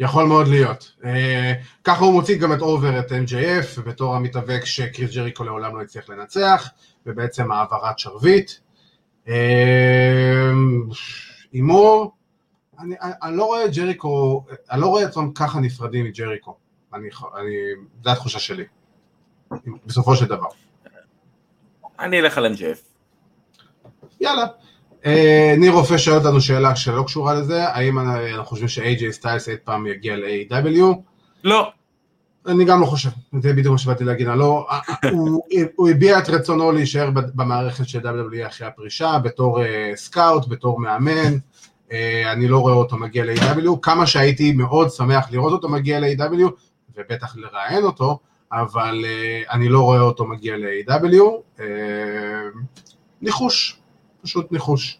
יכול מאוד להיות. אה, ככה הוא מוציא גם את over את MJF, בתור המתאבק שקריס ג'ריקו לעולם לא הצליח לנצח, ובעצם העברת שרביט. אה, הימור, אני, אני, אני לא רואה את ג'ריקו, אני לא רואה אותם ככה נפרדים מג'ריקו. אני, אני, זו התחושה שלי, בסופו של דבר. אני אלך על MJF. יאללה. אה, ניר רופא שואל אותנו שאלה שלא קשורה לזה, האם אנחנו חושבים ש-AJ סטיילס אי פעם יגיע ל-AW? לא. אני גם לא חושב, זה בדיוק מה שבאתי להגיד, לא, הוא, הוא הביע את רצונו להישאר במערכת של WWE אחרי הפרישה, בתור uh, scout, בתור מאמן, uh, אני לא רואה אותו מגיע ל-AW, כמה שהייתי מאוד שמח לראות אותו מגיע ל-AW, ובטח לראיין אותו, אבל uh, אני לא רואה אותו מגיע ל-AW, uh, ניחוש, פשוט ניחוש.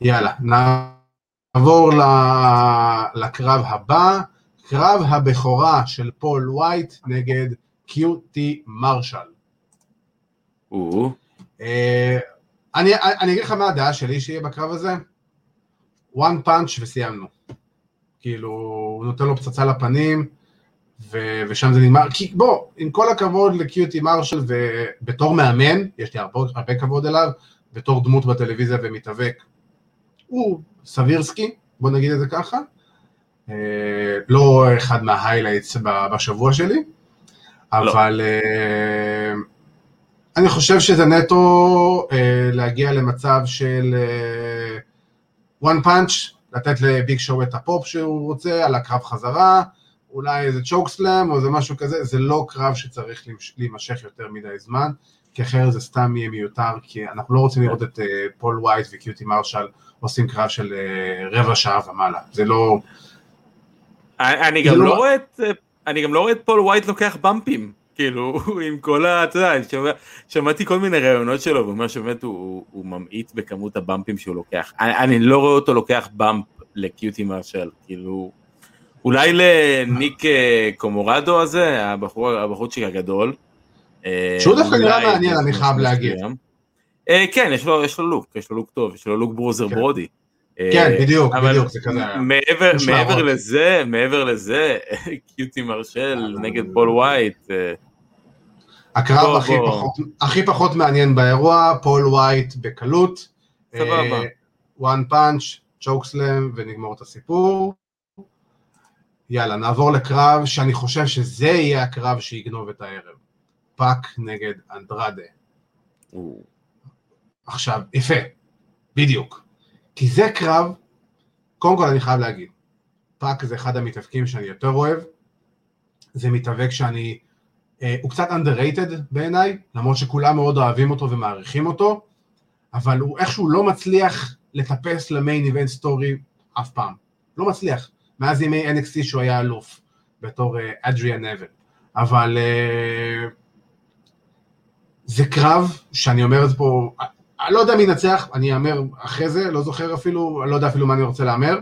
יאללה, נעבור לקרב הבא, קרב הבכורה של פול וייט נגד קיוטי מרשל. אה, אני, אני אגיד לך מה הדעה שלי שיהיה בקרב הזה, one punch וסיימנו. כאילו, הוא נותן לו פצצה לפנים, ו- ושם זה נגמר, כי בוא, עם כל הכבוד לקיוטי מרשל, ובתור מאמן, יש לי הרבה, הרבה כבוד אליו, בתור דמות בטלוויזיה ומתאבק, הוא סבירסקי, בוא נגיד את זה ככה, אה, לא אחד מההיילייטס בשבוע שלי, לא. אבל לא. אני חושב שזה נטו אה, להגיע למצב של one punch, לתת ל Big Show את הפופ שהוא רוצה, על הקרב חזרה, אולי איזה chokeslam או איזה משהו כזה, זה לא קרב שצריך להימשך יותר מדי זמן. כי אחרת זה סתם יהיה מיותר, כי אנחנו לא רוצים לראות את uh, פול וייט וקיוטי מרשל עושים קרב של uh, רבע שעה ומעלה, זה לא... אני גם לא, לא רואה את, אני גם לא רואה את פול וייט לוקח bumpים, כאילו, [LAUGHS] עם כל ה... אתה יודע, שמע, שמעתי כל מיני ראיונות שלו, והוא אומר שבאמת הוא, הוא ממעיט בכמות ה bumpים שהוא לוקח. אני, אני לא רואה אותו לוקח bump לקיוטי מרשל, כאילו... אולי לניק אה, קומורדו הזה, הבחור, הבחורצ'יק הגדול, שהוא דווקא נראה מעניין, אני חייב להגיד. אה, כן, יש לו, יש לו look, יש לו look טוב, יש לו look bruiser כן. ברודי. אה, כן, בדיוק, בדיוק, זה כזה. מעבר, מעבר לזה, מעבר לזה, [LAUGHS] קיוטי מרשל נגד פול ווייט. אה, הקרב הכי פחות, הכי פחות מעניין באירוע, פול ווייט בקלות. סבבה. One punch, chokeslam ונגמור את הסיפור. יאללה, נעבור לקרב שאני חושב שזה יהיה הקרב שיגנוב את הערב. פאק נגד אנדרדה. עכשיו, יפה, בדיוק. כי זה קרב, קודם כל אני חייב להגיד, פאק זה אחד המתאבקים שאני יותר אוהב, זה מתאבק שאני, אה, הוא קצת underrated בעיניי, למרות שכולם מאוד אוהבים אותו ומעריכים אותו, אבל הוא איכשהו לא מצליח לטפס למיין איבנט סטורי אף פעם. לא מצליח. מאז ימי NXT שהוא היה אלוף, בתור אדריאן uh, נבל. אבל uh, זה קרב שאני אומר את זה פה, אני לא יודע מי ינצח, אני אאמר אחרי זה, לא זוכר אפילו, אני לא יודע אפילו מה אני רוצה להמר,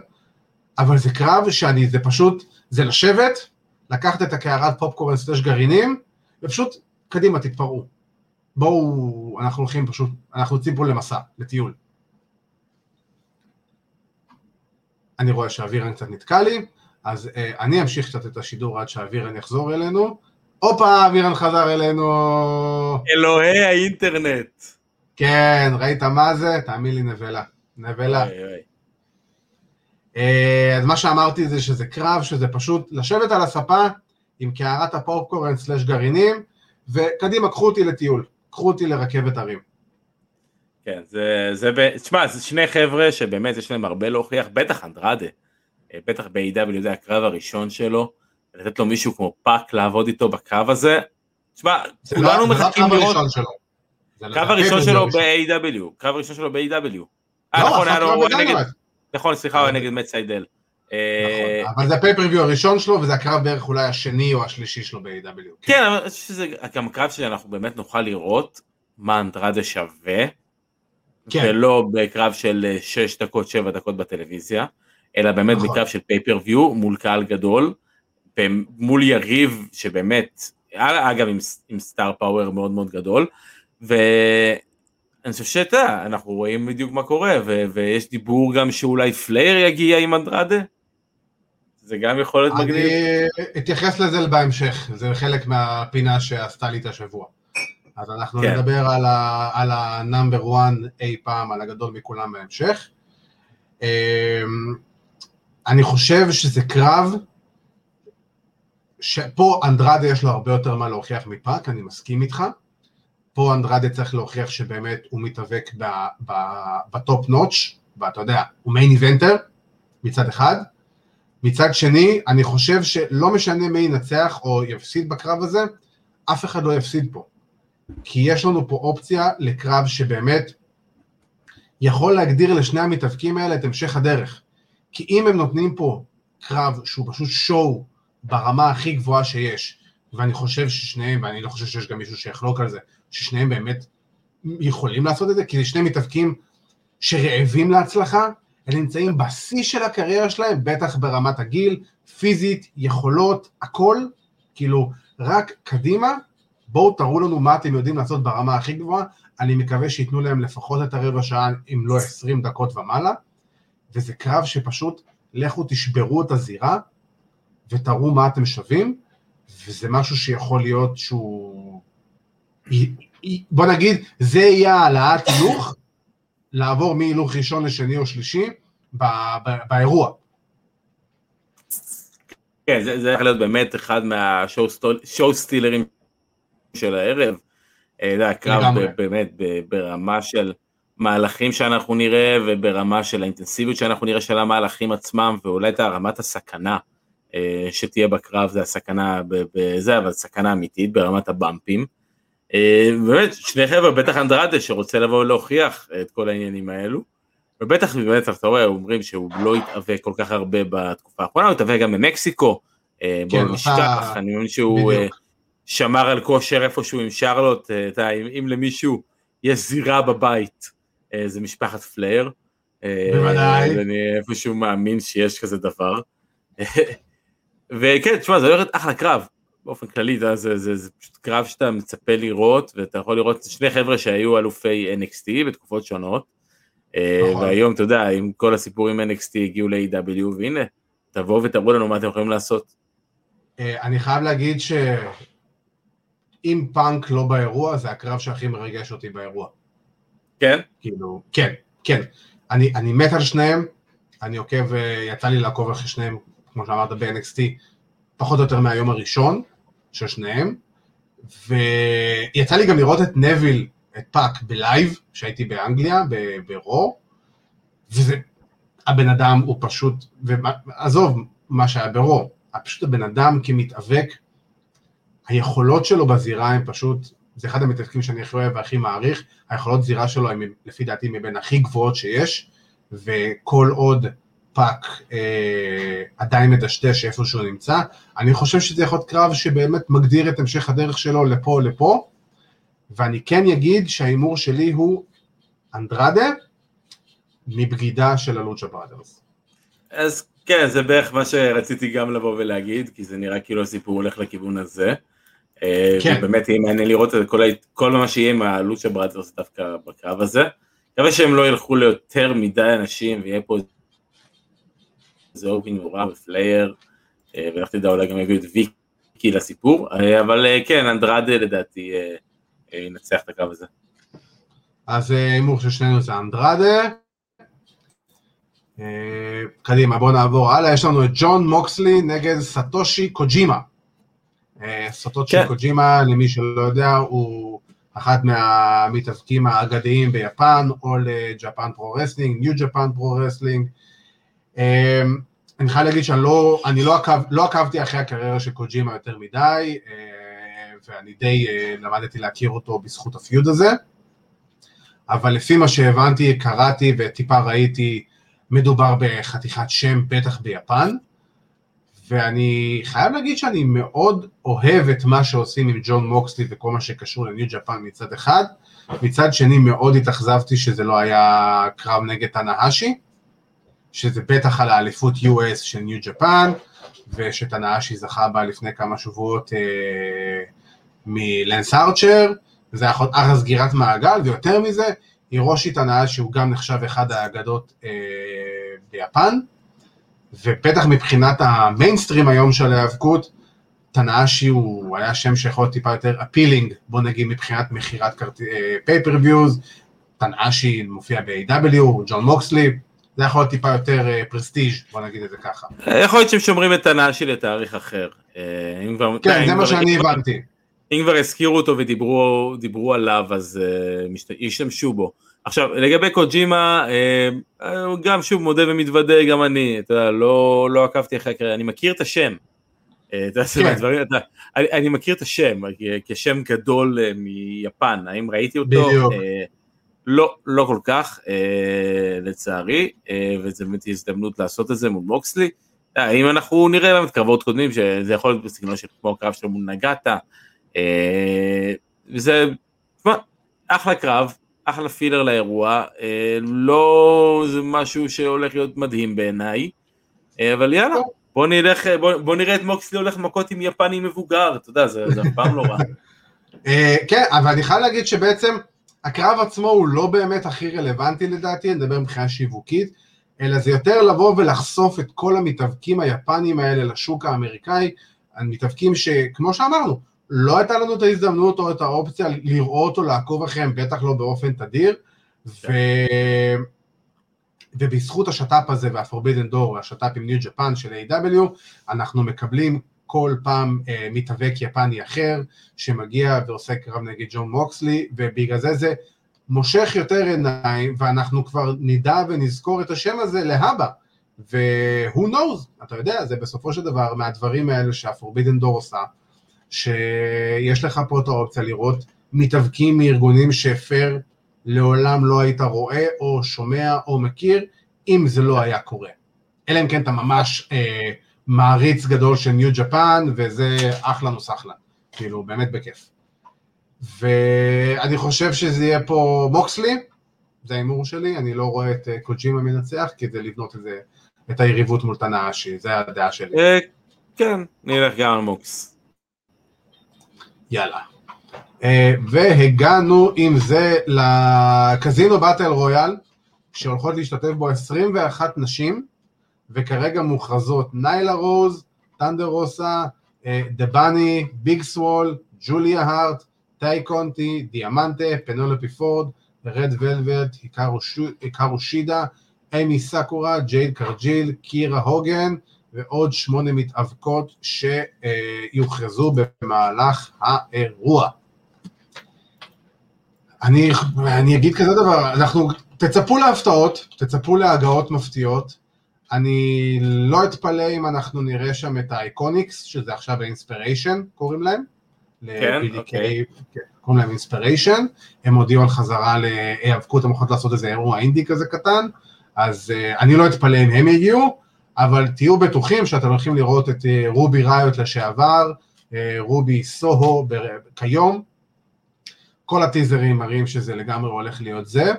אבל זה קרב שאני, זה פשוט, זה לשבת, לקחת את הקערת פופקורן סלש גרעינים, ופשוט, קדימה, תתפרעו. בואו, אנחנו הולכים פשוט, אנחנו יוצאים פה למסע, לטיול. אני רואה שאווירן קצת נתקע לי, אז אה, אני אמשיך קצת את השידור עד שאווירן יחזור אלינו. הופה, אבירן חזר אלינו. אלוהי האינטרנט. כן, ראית מה זה? תאמין לי, נבלה. נבלה. אה, אז מה שאמרתי זה שזה קרב, שזה פשוט לשבת על הספה עם קערת הפופקורן slash גרעינים, וקדימה, קחו אותי לטיול, קחו אותי לרכבת הרים. כן, זה, זה, תשמע, זה שני חבר'ה שבאמת יש להם הרבה להוכיח, בטח אנדרדה, אה, בטח ב-AW, זה הקרב הראשון שלו, לתת לו מישהו כמו פאק לעבוד איתו בקו הזה, תשמע, כולנו לא- מחכים לראות... הקו הראשון שלו ב-AW, הקרב הראשון שלו ב-AW. אה, נכון, היה לו נגד... נכון, סליחה, הוא היה נגד סיידל. אה, נכון, אבל זה ה pay-per-view הראשון שלו, וזה הקרב בערך אולי השני או השלישי שלו ב-AW. כן, אבל אני חושב שזה גם קרב שאנחנו באמת נוכל לראות מה אנדרדה שווה, כן. ולא בקרב של 6 דקות, 7 דקות בטלוויזיה, אלא באמת נכון. בקרב של pay-per-view מול קהל גדול. מול יריב שבאמת אגב עם, עם star power מאוד מאוד גדול, ואני חושב שאתה אנחנו רואים בדיוק מה קורה, ו, ויש דיבור גם שאולי פלייר יגיע עם אנדרדה, זה גם יכול להיות מגניב. אני אתייחס לזה בהמשך, זה חלק מהפינה שעשתה לי את השבוע. אז אנחנו כן. נדבר על ה-number one אי פעם, על הגדול מכולם בהמשך. אמ, אני חושב שזה קרב, שפה אנדרדה יש לו הרבה יותר מה להוכיח מפאק, אני מסכים איתך. פה אנדרדה צריך להוכיח שבאמת הוא מתאבק בטופ נוטש, ואתה יודע, הוא מיין איבנטר מצד אחד. מצד שני, אני חושב שלא משנה מי ינצח או יפסיד בקרב הזה, אף אחד לא יפסיד פה. כי יש לנו פה אופציה לקרב שבאמת יכול להגדיר לשני המתאבקים האלה את המשך הדרך. כי אם הם נותנים פה קרב שהוא פשוט שואו ברמה הכי גבוהה שיש, ואני חושב ששניהם, ואני לא חושב שיש גם מישהו שיחלוק על זה, ששניהם באמת יכולים לעשות את זה, כי זה שני מתאבקים שרעבים להצלחה, הם נמצאים בשיא של הקריירה שלהם, בטח ברמת הגיל, פיזית, יכולות, הכל, כאילו, רק קדימה, בואו תראו לנו מה אתם יודעים לעשות ברמה הכי גבוהה, אני מקווה שייתנו להם לפחות את הרבע שעה, אם לא עשרים דקות ומעלה, וזה קרב שפשוט, לכו תשברו את הזירה, ותראו מה אתם שווים, וזה משהו שיכול להיות שהוא... בוא נגיד, זה יהיה העלאת הילוך, לעבור מהילוך ראשון לשני או שלישי באירוע. כן, זה יכול להיות באמת אחד מהשואו סטילרים של הערב. אה, זה הקרב באמת ברמה של מהלכים שאנחנו נראה וברמה של האינטנסיביות שאנחנו נראה של המהלכים עצמם ואולי את רמת הסכנה אה, שתהיה בקרב זה הסכנה בזה אבל סכנה אמיתית ברמת ה bumpים. אה, באמת שני חבר'ה בטח אנדרדה שרוצה לבוא להוכיח את כל העניינים האלו. ובטח באמת אתה רואה אומרים שהוא לא התאבק כל כך הרבה בתקופה האחרונה הוא התאבק גם במקסיקו. כן, בואו נשכח אני מבין שהוא בדיוק. שמר על כושר איפשהו עם שרלוט, אה, אתה, אם, אם למישהו יש זירה בבית, אה, זה משפחת פלייר. אה, בוודאי. ואני איפשהו מאמין שיש כזה דבר. [LAUGHS] וכן, תשמע, זה הולך להיות אחלה קרב, באופן כללי, זה, זה, זה, זה פשוט קרב שאתה מצפה לראות, ואתה יכול לראות שני חבר'ה שהיו אלופי NXT בתקופות שונות, נכון. והיום, אתה יודע, עם כל הסיפורים NXT הגיעו ל-AW, והנה, תבואו ותראו לנו מה אתם יכולים לעשות. אני חייב להגיד ש... אם פאנק לא באירוע, זה הקרב שהכי מרגש אותי באירוע. כן? כאילו, כן, כן. אני, אני מת על שניהם, אני עוקב, אה, יצא לי לעקוב אחרי שניהם, כמו שאמרת ב-NXT, פחות או יותר מהיום הראשון של שניהם, ויצא לי גם לראות את נביל, את פאק ב live, שהייתי באנגליה, ב-ROH, וזה, הבן אדם הוא פשוט, ועזוב מה שהיה ב-ROH, פשוט הבן אדם כמתאבק, היכולות שלו בזירה הם פשוט, זה אחד המתאבקים שאני הכי אוהב והכי מעריך, היכולות זירה שלו הם לפי דעתי מבין הכי גבוהות שיש, וכל עוד פאק אה, עדיין מדשדש איפה שהוא נמצא, אני חושב שזה יכול להיות קרב שבאמת מגדיר את המשך הדרך שלו לפה לפה, ואני כן אגיד שההימור שלי הוא אנדרדה מבגידה של הלוצ'ה בראדרס. אז כן, זה בערך מה שרציתי גם לבוא ולהגיד, כי זה נראה כאילו הסיפור הולך לכיוון הזה. אה, כן. ובאמת יהיה מעניין לראות את כל, כל מה שיהיה עם הלוצ'ה בראדרס דווקא בקרב הזה. מקווה שהם לא ילכו ליותר מדי אנשים ויהיה פה איזה אופין נורא ופלייר, אה, ולך תדע אולי גם יביאו את ויקי לסיפור, אה, אבל כן, אנדרדה לדעתי ינצח את הקרב הזה. אז הימור של שנינו זה אנדרדה. קדימה, בואו נעבור הלאה, יש לנו את ג'ון מוקסלי נגד סטושי קוג'ימה. סוטוצ'י כן. קוג'ימה, למי שלא יודע, הוא אחד מהמתאבקים האגדיים ביפן, Japan Pro Wrestling, New Japan Pro Wrestling. אני חייב להגיד שאני לא, אני לא, עקב, לא עקבתי אחרי הקריירה של קוג'ימה יותר מדי, אה, ואני די אה, למדתי להכיר אותו בזכות הפיוד הזה, אבל לפי מה שהבנתי, קראתי וטיפה ראיתי, מדובר בחתיכת שם, בטח ביפן. ואני חייב להגיד שאני מאוד אוהב את מה שעושים עם ג'ון מוקסלי וכל מה שקשור לניו ג'פן מצד אחד, מצד שני מאוד התאכזבתי שזה לא היה קרב נגד תנאהשי, שזה בטח על האליפות US של ניו ג'פן, ושתנאהשי זכה בה לפני כמה שבועות אה, מלנס ארצ'ר, וזה היה אחלה סגירת מעגל, ויותר מזה, הירושי תנאה שהוא גם נחשב אחד האגדות אה, ביפן, ובטח מבחינת המיינסטרים היום של ההיאבקות, תנאשי הוא היה שם שיכול להיות טיפה יותר appealing, בוא נגיד מבחינת מכירת pay-per-views, תנאשי מופיע ב-AW, ג'ון מוקסלי, זה יכול להיות טיפה יותר prestige, בוא נגיד את זה ככה. יכול להיות שהם שומרים את תנאשי לתאריך אחר. כן, זה מה שאני הבנתי. אם כבר הזכירו אותו ודיברו עליו, אז ישתמשו בו. עכשיו, לגבי קוג'ימה, גם שוב מודה ומתוודה, גם אני, אתה יודע, לא, לא עקבתי אחרי הקריירה, אני מכיר את השם. אתה יודע, דברים, אתה, אני, אני מכיר את השם, כשם גדול מיפן, האם ראיתי אותו? בדיוק. לא, לא כל כך, לצערי, וזו באמת הזדמנות לעשות את זה מול מוקסלי. אם אנחנו נראה באמת קרבות קודמים, שזה יכול להיות בסגנון של כמו הקרב שלו מול נגטה, וזה, תשמע, אחלה קרב, אחלה פילר לאירוע, לא זה משהו שהולך להיות מדהים בעיניי, אבל יאללה, בוא נלך, בוא, בוא נראה את מוקסלי הולך מכות עם יפני מבוגר, אתה יודע, זה, זה אף פעם לא רע. [LAUGHS] כן, אבל אני חייב להגיד שבעצם הקרב עצמו הוא לא באמת הכי רלוונטי לדעתי, אני מדבר מבחינה שיווקית, אלא זה יותר לבוא ולחשוף את כל המתאבקים היפנים האלה לשוק האמריקאי, המתאבקים שכמו שאמרנו, לא הייתה לנו את ההזדמנות או את האופציה לראות או לעקוב אחריהם, בטח לא באופן תדיר, ו... ובזכות השת"פ הזה והפורבידן דור, השת"פ עם ניו ג'פן של A.W, אנחנו מקבלים כל פעם אה, מתאבק יפני אחר, שמגיע ועושה קרב נגד ג'ון מוקסלי, ובגלל זה זה מושך יותר עיניים, ואנחנו כבר נדע ונזכור את השם הזה להבא. ו-who knows, אתה יודע, זה בסופו של דבר מהדברים האלה שהפורבידן דור עושה, שיש לך פה את האופציה לראות מתאבקים מארגונים שהפר לעולם לא היית רואה או שומע או מכיר, אם זה לא היה קורה. אלא אם כן אתה ממש אה, מעריץ גדול של ניו ג'פן, וזה אחלה נוסחלה, כאילו באמת בכיף. ואני חושב שזה יהיה פה מוקסלי, זה ההימור שלי, אני לא רואה את אה, קוג'ימה מנצח כדי לבנות את, זה, את היריבות מול תנאשי, זה הדעה שלי. כן, נלך גם על מוקס. יאללה. והגענו עם זה לקזינו באטל רויאל, שהולכות להשתתף בו 21 נשים, וכרגע מוכרזות ניילה רוז, טנדר רוסה, דבני, ביג סוול, ג'וליה הארט, טאי קונטי, דיאמנטה, פנולופי פורד, רד ולווט, היקרו שידה, אמי סקורה, ג'ייד קרג'יל, קירה הוגן, ועוד שמונה מתאבקות שיוכרזו במהלך האירוע. אני, אני אגיד כזה דבר, אנחנו, תצפו להפתעות, תצפו להגעות מפתיעות, אני לא אתפלא אם אנחנו נראה שם את האיקוניקס, שזה עכשיו האינספיריישן, קוראים להם. כן, אוקיי. כן, קוראים להם אינספיריישן, הם הודיעו על חזרה להיאבקות, הם יכולות לעשות איזה אירוע אינדי כזה קטן, אז uh, אני לא אתפלא אם הם יגיעו, אבל תהיו בטוחים שאתם הולכים לראות את uh, רובי ראיות לשעבר, uh, רובי סוהו כיום, כל הטיזרים מראים שזה לגמרי הולך להיות זה,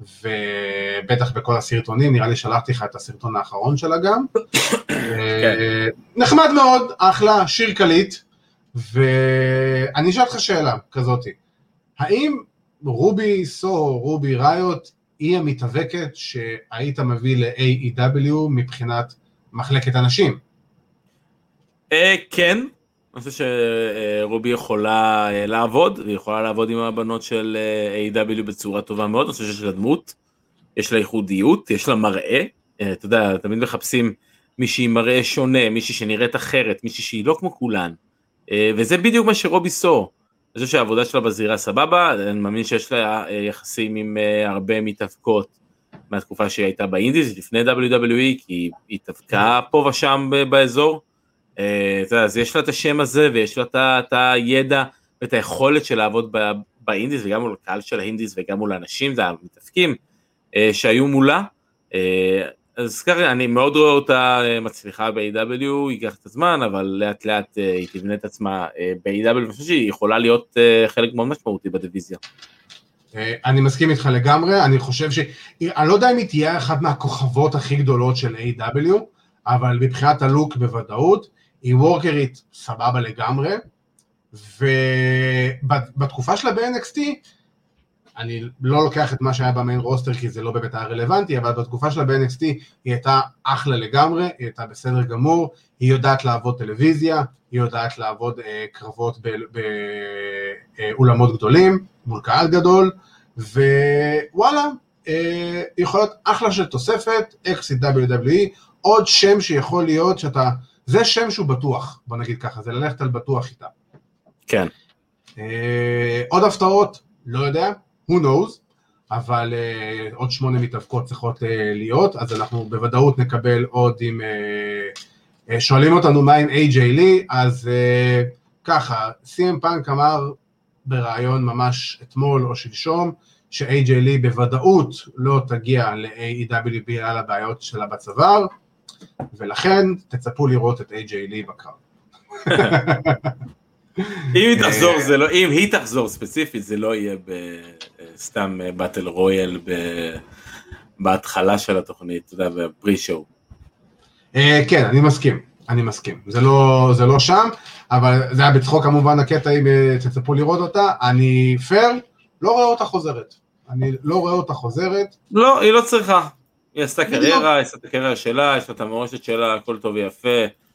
ובטח בכל הסרטונים, נראה לי שלחתי לך את הסרטון האחרון שלה גם. [COUGHS] כן. נחמד מאוד, אחלה, שיר קליט, ואני אשאל אותך שאלה כזאתי, האם רובי סו, רובי ראיות, היא המתאבקת שהיית מביא ל-AEW מבחינת מחלקת הנשים? כן, אני חושב שרובי יכולה לעבוד, והיא יכולה לעבוד עם הבנות של A.W. בצורה טובה מאוד, אני חושב שיש לה דמות, יש לה ייחודיות, יש לה מראה, אתה יודע, תמיד מחפשים מישהי עם מראה שונה, מישהי שנראית אחרת, מישהי שהיא לא כמו כולן, וזה בדיוק מה שרובי סור. אני חושב שהעבודה שלה בזירה סבבה, אני מאמין שיש לה יחסים עם הרבה מתאבקות מהתקופה שהיא הייתה באינדיז, לפני WWE, כי היא התאבקה פה ושם באזור. אז יש לה את השם הזה ויש לה את הידע ואת היכולת של לעבוד באינדיס וגם מול הקהל של האינדיס וגם מול האנשים והמתאפקים שהיו מולה. אז ככה אני מאוד רואה אותה מצליחה ב-AW, ייקח את הזמן, אבל לאט לאט היא תבנה את עצמה ב-AW, ואני חושב שהיא יכולה להיות חלק מאוד משמעותי בדיוויזיה. אני מסכים איתך לגמרי, אני חושב ש... אני לא יודע אם היא תהיה אחת מהכוכבות הכי גדולות של A.W, אבל מבחינת הלוק בוודאות, היא וורקרית סבבה לגמרי, ובתקופה שלה ב-NXT, אני לא לוקח את מה שהיה במיין רוסטר כי זה לא באמת היה רלוונטי, אבל בתקופה שלה ב-NXT היא הייתה אחלה לגמרי, היא הייתה בסדר גמור, היא יודעת לעבוד טלוויזיה, היא יודעת לעבוד אה, קרבות באולמות אה, גדולים, מול קהל גדול, ווואלה, אה, יכול להיות אחלה של תוספת, אקסיט WWE, עוד שם שיכול להיות שאתה, זה שם שהוא בטוח, בוא נגיד ככה, זה ללכת על בטוח איתה. כן. אה, עוד הפתעות, לא יודע, who knows, אבל uh, עוד שמונה מתאבקות צריכות uh, להיות, אז אנחנו בוודאות נקבל עוד עם... Uh, שואלים אותנו מה עם AJ לי, אז uh, ככה, CM פאנק אמר בריאיון ממש אתמול או שלשום, ש-AJ לי בוודאות לא תגיע ל-AEW בגלל הבעיות שלה בצוואר, ולכן תצפו לראות את AJ לי בקרב. [LAUGHS] אם היא תחזור זה לא, אם היא תחזור ספציפית זה לא יהיה בסתם באטל רויאל בהתחלה של התוכנית, אתה יודע, בפרי שואו. אה, כן, אני מסכים, אני מסכים, זה לא, זה לא שם, אבל זה היה בצחוק כמובן הקטע אם אה, תצפו לראות אותה, אני פייר, לא רואה אותה חוזרת, אני לא רואה אותה חוזרת. לא, היא לא צריכה, היא עשתה קריירה, היא עשתה את הקריירה שלה, יש לה את המורשת שלה, הכל טוב ויפה.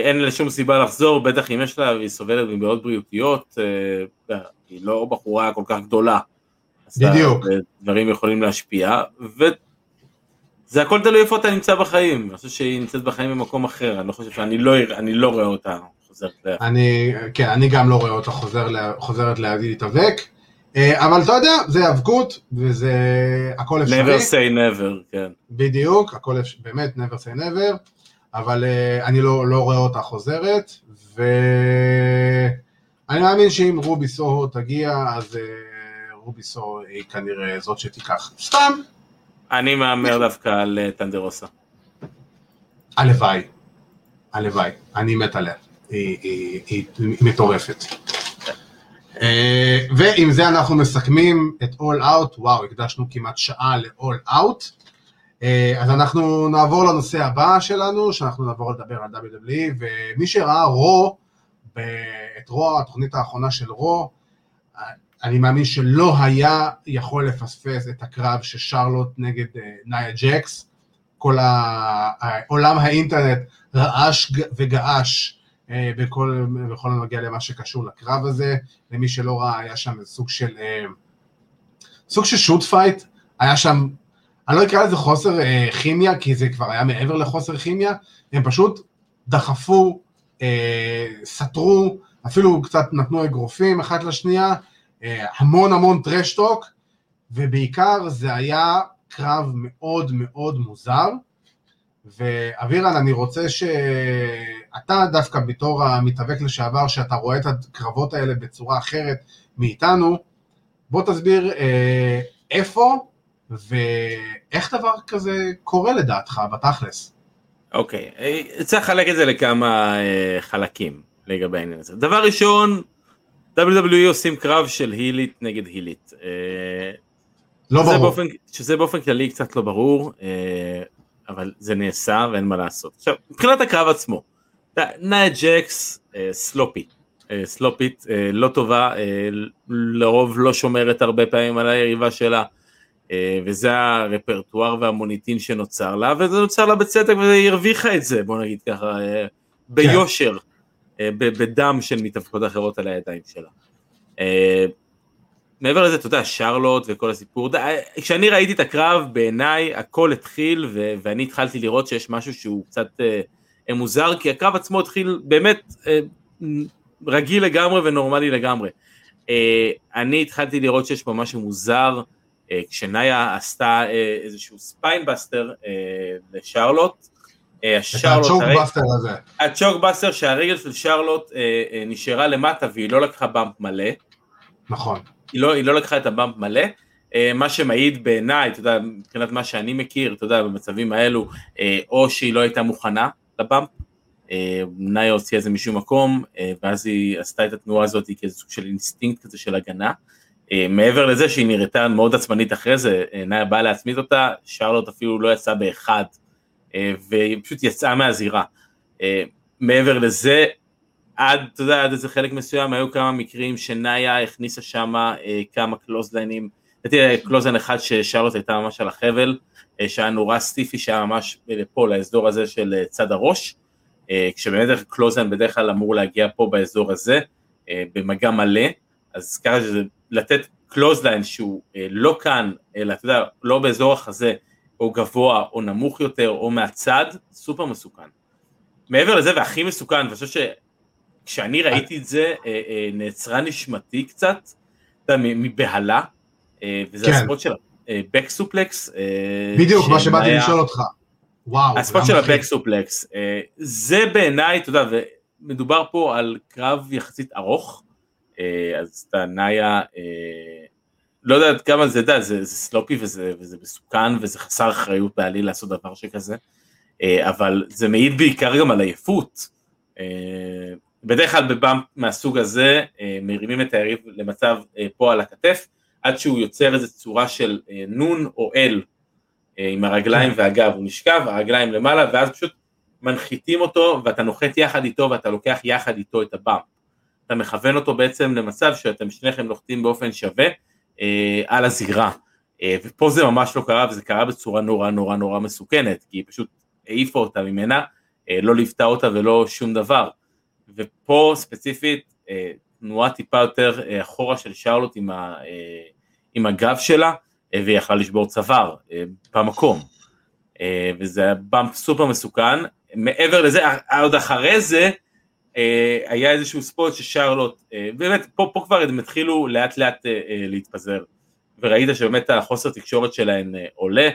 אין לה שום סיבה לחזור, בטח אם יש לה, והיא סובלת מבעיות בריאותיות, אה, היא לא בחורה כל כך גדולה. בדיוק. דברים יכולים להשפיע, וזה הכל תלוי איפה אתה נמצא בחיים, אני חושב שהיא נמצאת בחיים במקום אחר, אני לא חושב שאני לא, אני לא רואה אותה חוזרת ל... אני, כן, אני גם לא רואה אותה חוזר, חוזרת להתאבק, אה, אבל אתה יודע, זה היאבקות, וזה הכל אפשרי. never say never, כן. בדיוק, הכל אפשרי, באמת never say never. אבל uh, אני לא, לא רואה אותה חוזרת, ואני מאמין שאם רובי סוהו תגיע, אז uh, רובי סוהו היא כנראה זאת שתיקח. סתם. אני מהמר דווקא על uh, טנדרוסה. הלוואי, הלוואי, אני מת עליה, היא, היא, היא, היא מטורפת. Uh, ועם זה אנחנו מסכמים את All Out, וואו, הקדשנו כמעט שעה ל-All Out. אה, אז אנחנו נעבור לנושא הבא שלנו, שאנחנו נעבור לדבר על WWE, ומי שראה רו, את רו, התוכנית האחרונה של רו, אני מאמין שלא היה יכול לפספס את הקרב של שרלוט נגד אה, נאיה ג'קס. כל עולם האינטרנט רעש וגעש אה, בכל, בכל הנוגע למה שקשור לקרב הזה. למי שלא ראה, היה שם סוג של, סוג של shoot fight, היה שם אני לא אקרא לזה חוסר אה, כימיה, כי זה כבר היה מעבר לחוסר כימיה, הם פשוט דחפו, אה, סתרו, אפילו קצת נתנו אגרופים אחת לשנייה, אה, המון המון trash talk, ובעיקר זה היה קרב מאוד מאוד מוזר, ואבירן, אני רוצה שאתה דווקא בתור המתאבק לשעבר, שאתה רואה את הקרבות האלה בצורה אחרת מאיתנו, בוא תסביר אה, איפה ואיך דבר כזה קורה לדעתך בתכלס? אוקיי, okay. צריך לחלק את זה לכמה uh, חלקים לגבי העניין הזה. דבר ראשון, WWE עושים קרב של הילית נגד הילית. Uh, לא ברור. באופן, שזה באופן כללי קצת לא ברור, uh, אבל זה נעשה ואין מה לעשות. עכשיו, מבחינת הקרב עצמו, נאי ג'קס סלופי, סלופית, לא טובה, לרוב לא שומרת הרבה פעמים על היריבה שלה. אה, וזה הרפרטואר והמוניטין שנוצר לה, וזה נוצר לה בצדק והיא הרוויחה את זה, בוא נגיד ככה, אה, ביושר, אה, בדם של מתאבקות אחרות על הידיים שלה. מעבר לזה, אתה יודע, שרלוט וכל הסיפור, כשאני ראיתי את הקרב, בעיניי הכל התחיל, ו- ואני התחלתי לראות שיש משהו שהוא קצת אה, מוזר, כי הקרב עצמו התחיל באמת אה, רגיל לגמרי ונורמלי לגמרי. אה, אני התחלתי לראות שיש פה משהו מוזר, כשנאיה עשתה אה, איזשהו spinebuster אה, לשרלוט, השרלוט, ה chokebuster הזה. ה chokebuster שהרגל של שרלוט נשארה למטה והיא לא לקחה bump מלא. נכון. היא לא, היא לא לקחה את ה bump מלא, מה שמעיד בעיניי, אתה יודע, מבחינת מה שאני מכיר, אתה יודע, במצבים האלו, או שהיא לא הייתה מוכנה ל bump, נאיה הוציאה את זה משום מקום, ואז היא עשתה את התנועה הזאת כאיזה סוג של אינסטינקט כזה של הגנה. אה, מעבר לזה שהיא נראתה מאוד עצבנית אחרי זה, אה, נאיה באה להצמיד אותה, שרלוט אפילו לא יצאה באחד, אה, והיא פשוט יצאה מהזירה. מעבר לזה, עד, אתה יודע, עד איזה חלק מסוים היו כמה מקרים שנאיה הכניסה שם אה, כמה clothesline ים, לדעתי clothesline אחד ששרלוט הייתה ממש על החבל, אה, שהיה נורא stiffy שהיה ממש פה לאזור הזה של אה, צד הראש, אה, כשבאמת clothesline בדרך כלל אמור להגיע פה באזור הזה, אה, במגע מלא, אז ככה שזה לתת clothesline שהוא אה, לא כאן, אלא אתה יודע, לא באזור החזה, או גבוה או נמוך יותר או מהצד, סופר מסוכן. מעבר לזה והכי מסוכן, ואני חושב שכשאני ראיתי את זה אה, אה, נעצרה נשמתי קצת, אתה יודע, מבהלה, וזה כן. הספוט של הבק סופלקס. בדיוק, מה שבאתי לשאול אותך. וואו. הספוט גם של. הבק סופלקס, זה בעיניי, אתה יודע, ומדובר פה על קרב יחסית ארוך, אז אתה נאיה, אה, לא יודע כמה זה, אתה יודע, זה, זה סלופי וזה, וזה מסוכן וזה חסר אחריות בעליל לעשות דבר שכזה, אה, אבל זה מעיד בעיקר גם על עייפות. אה, בדרך כלל בבאמפ מהסוג הזה אה, מרימים את היריב למצב אה, פה על הכתף, עד שהוא יוצר איזו צורה של אה, נון או אל אה, עם הרגליים והגב, הוא נשכב, הרגליים למעלה, ואז פשוט מנחיתים אותו ואתה נוחת יחד איתו ואתה לוקח יחד איתו את הבאמפ. אתה מכוון אותו בעצם למצב שאתם שניכם נוחתים באופן שווה אה, על הזירה. אה, ופה זה ממש לא קרה, וזה קרה בצורה נורא נורא נורא מסוכנת, כי היא פשוט העיפה אותה ממנה, אה, לא ליוותה אותה ולא שום דבר. ופה ספציפית, אה, תנועה טיפה יותר אה, אחורה של שרלוט עם, ה, אה, עם הגב שלה, אה, והיא יכלה לשבור צוואר אה, במקום. אה, וזה היה באמפ סופר מסוכן. מעבר לזה, אה, עוד אחרי זה, היה איזשהו ספוט ששרלוט, אה, באמת, פה, פה כבר הם התחילו לאט לאט אה, אה, להתפזר, וראית שבאמת החוסר תקשורת שלהן אה, עולה,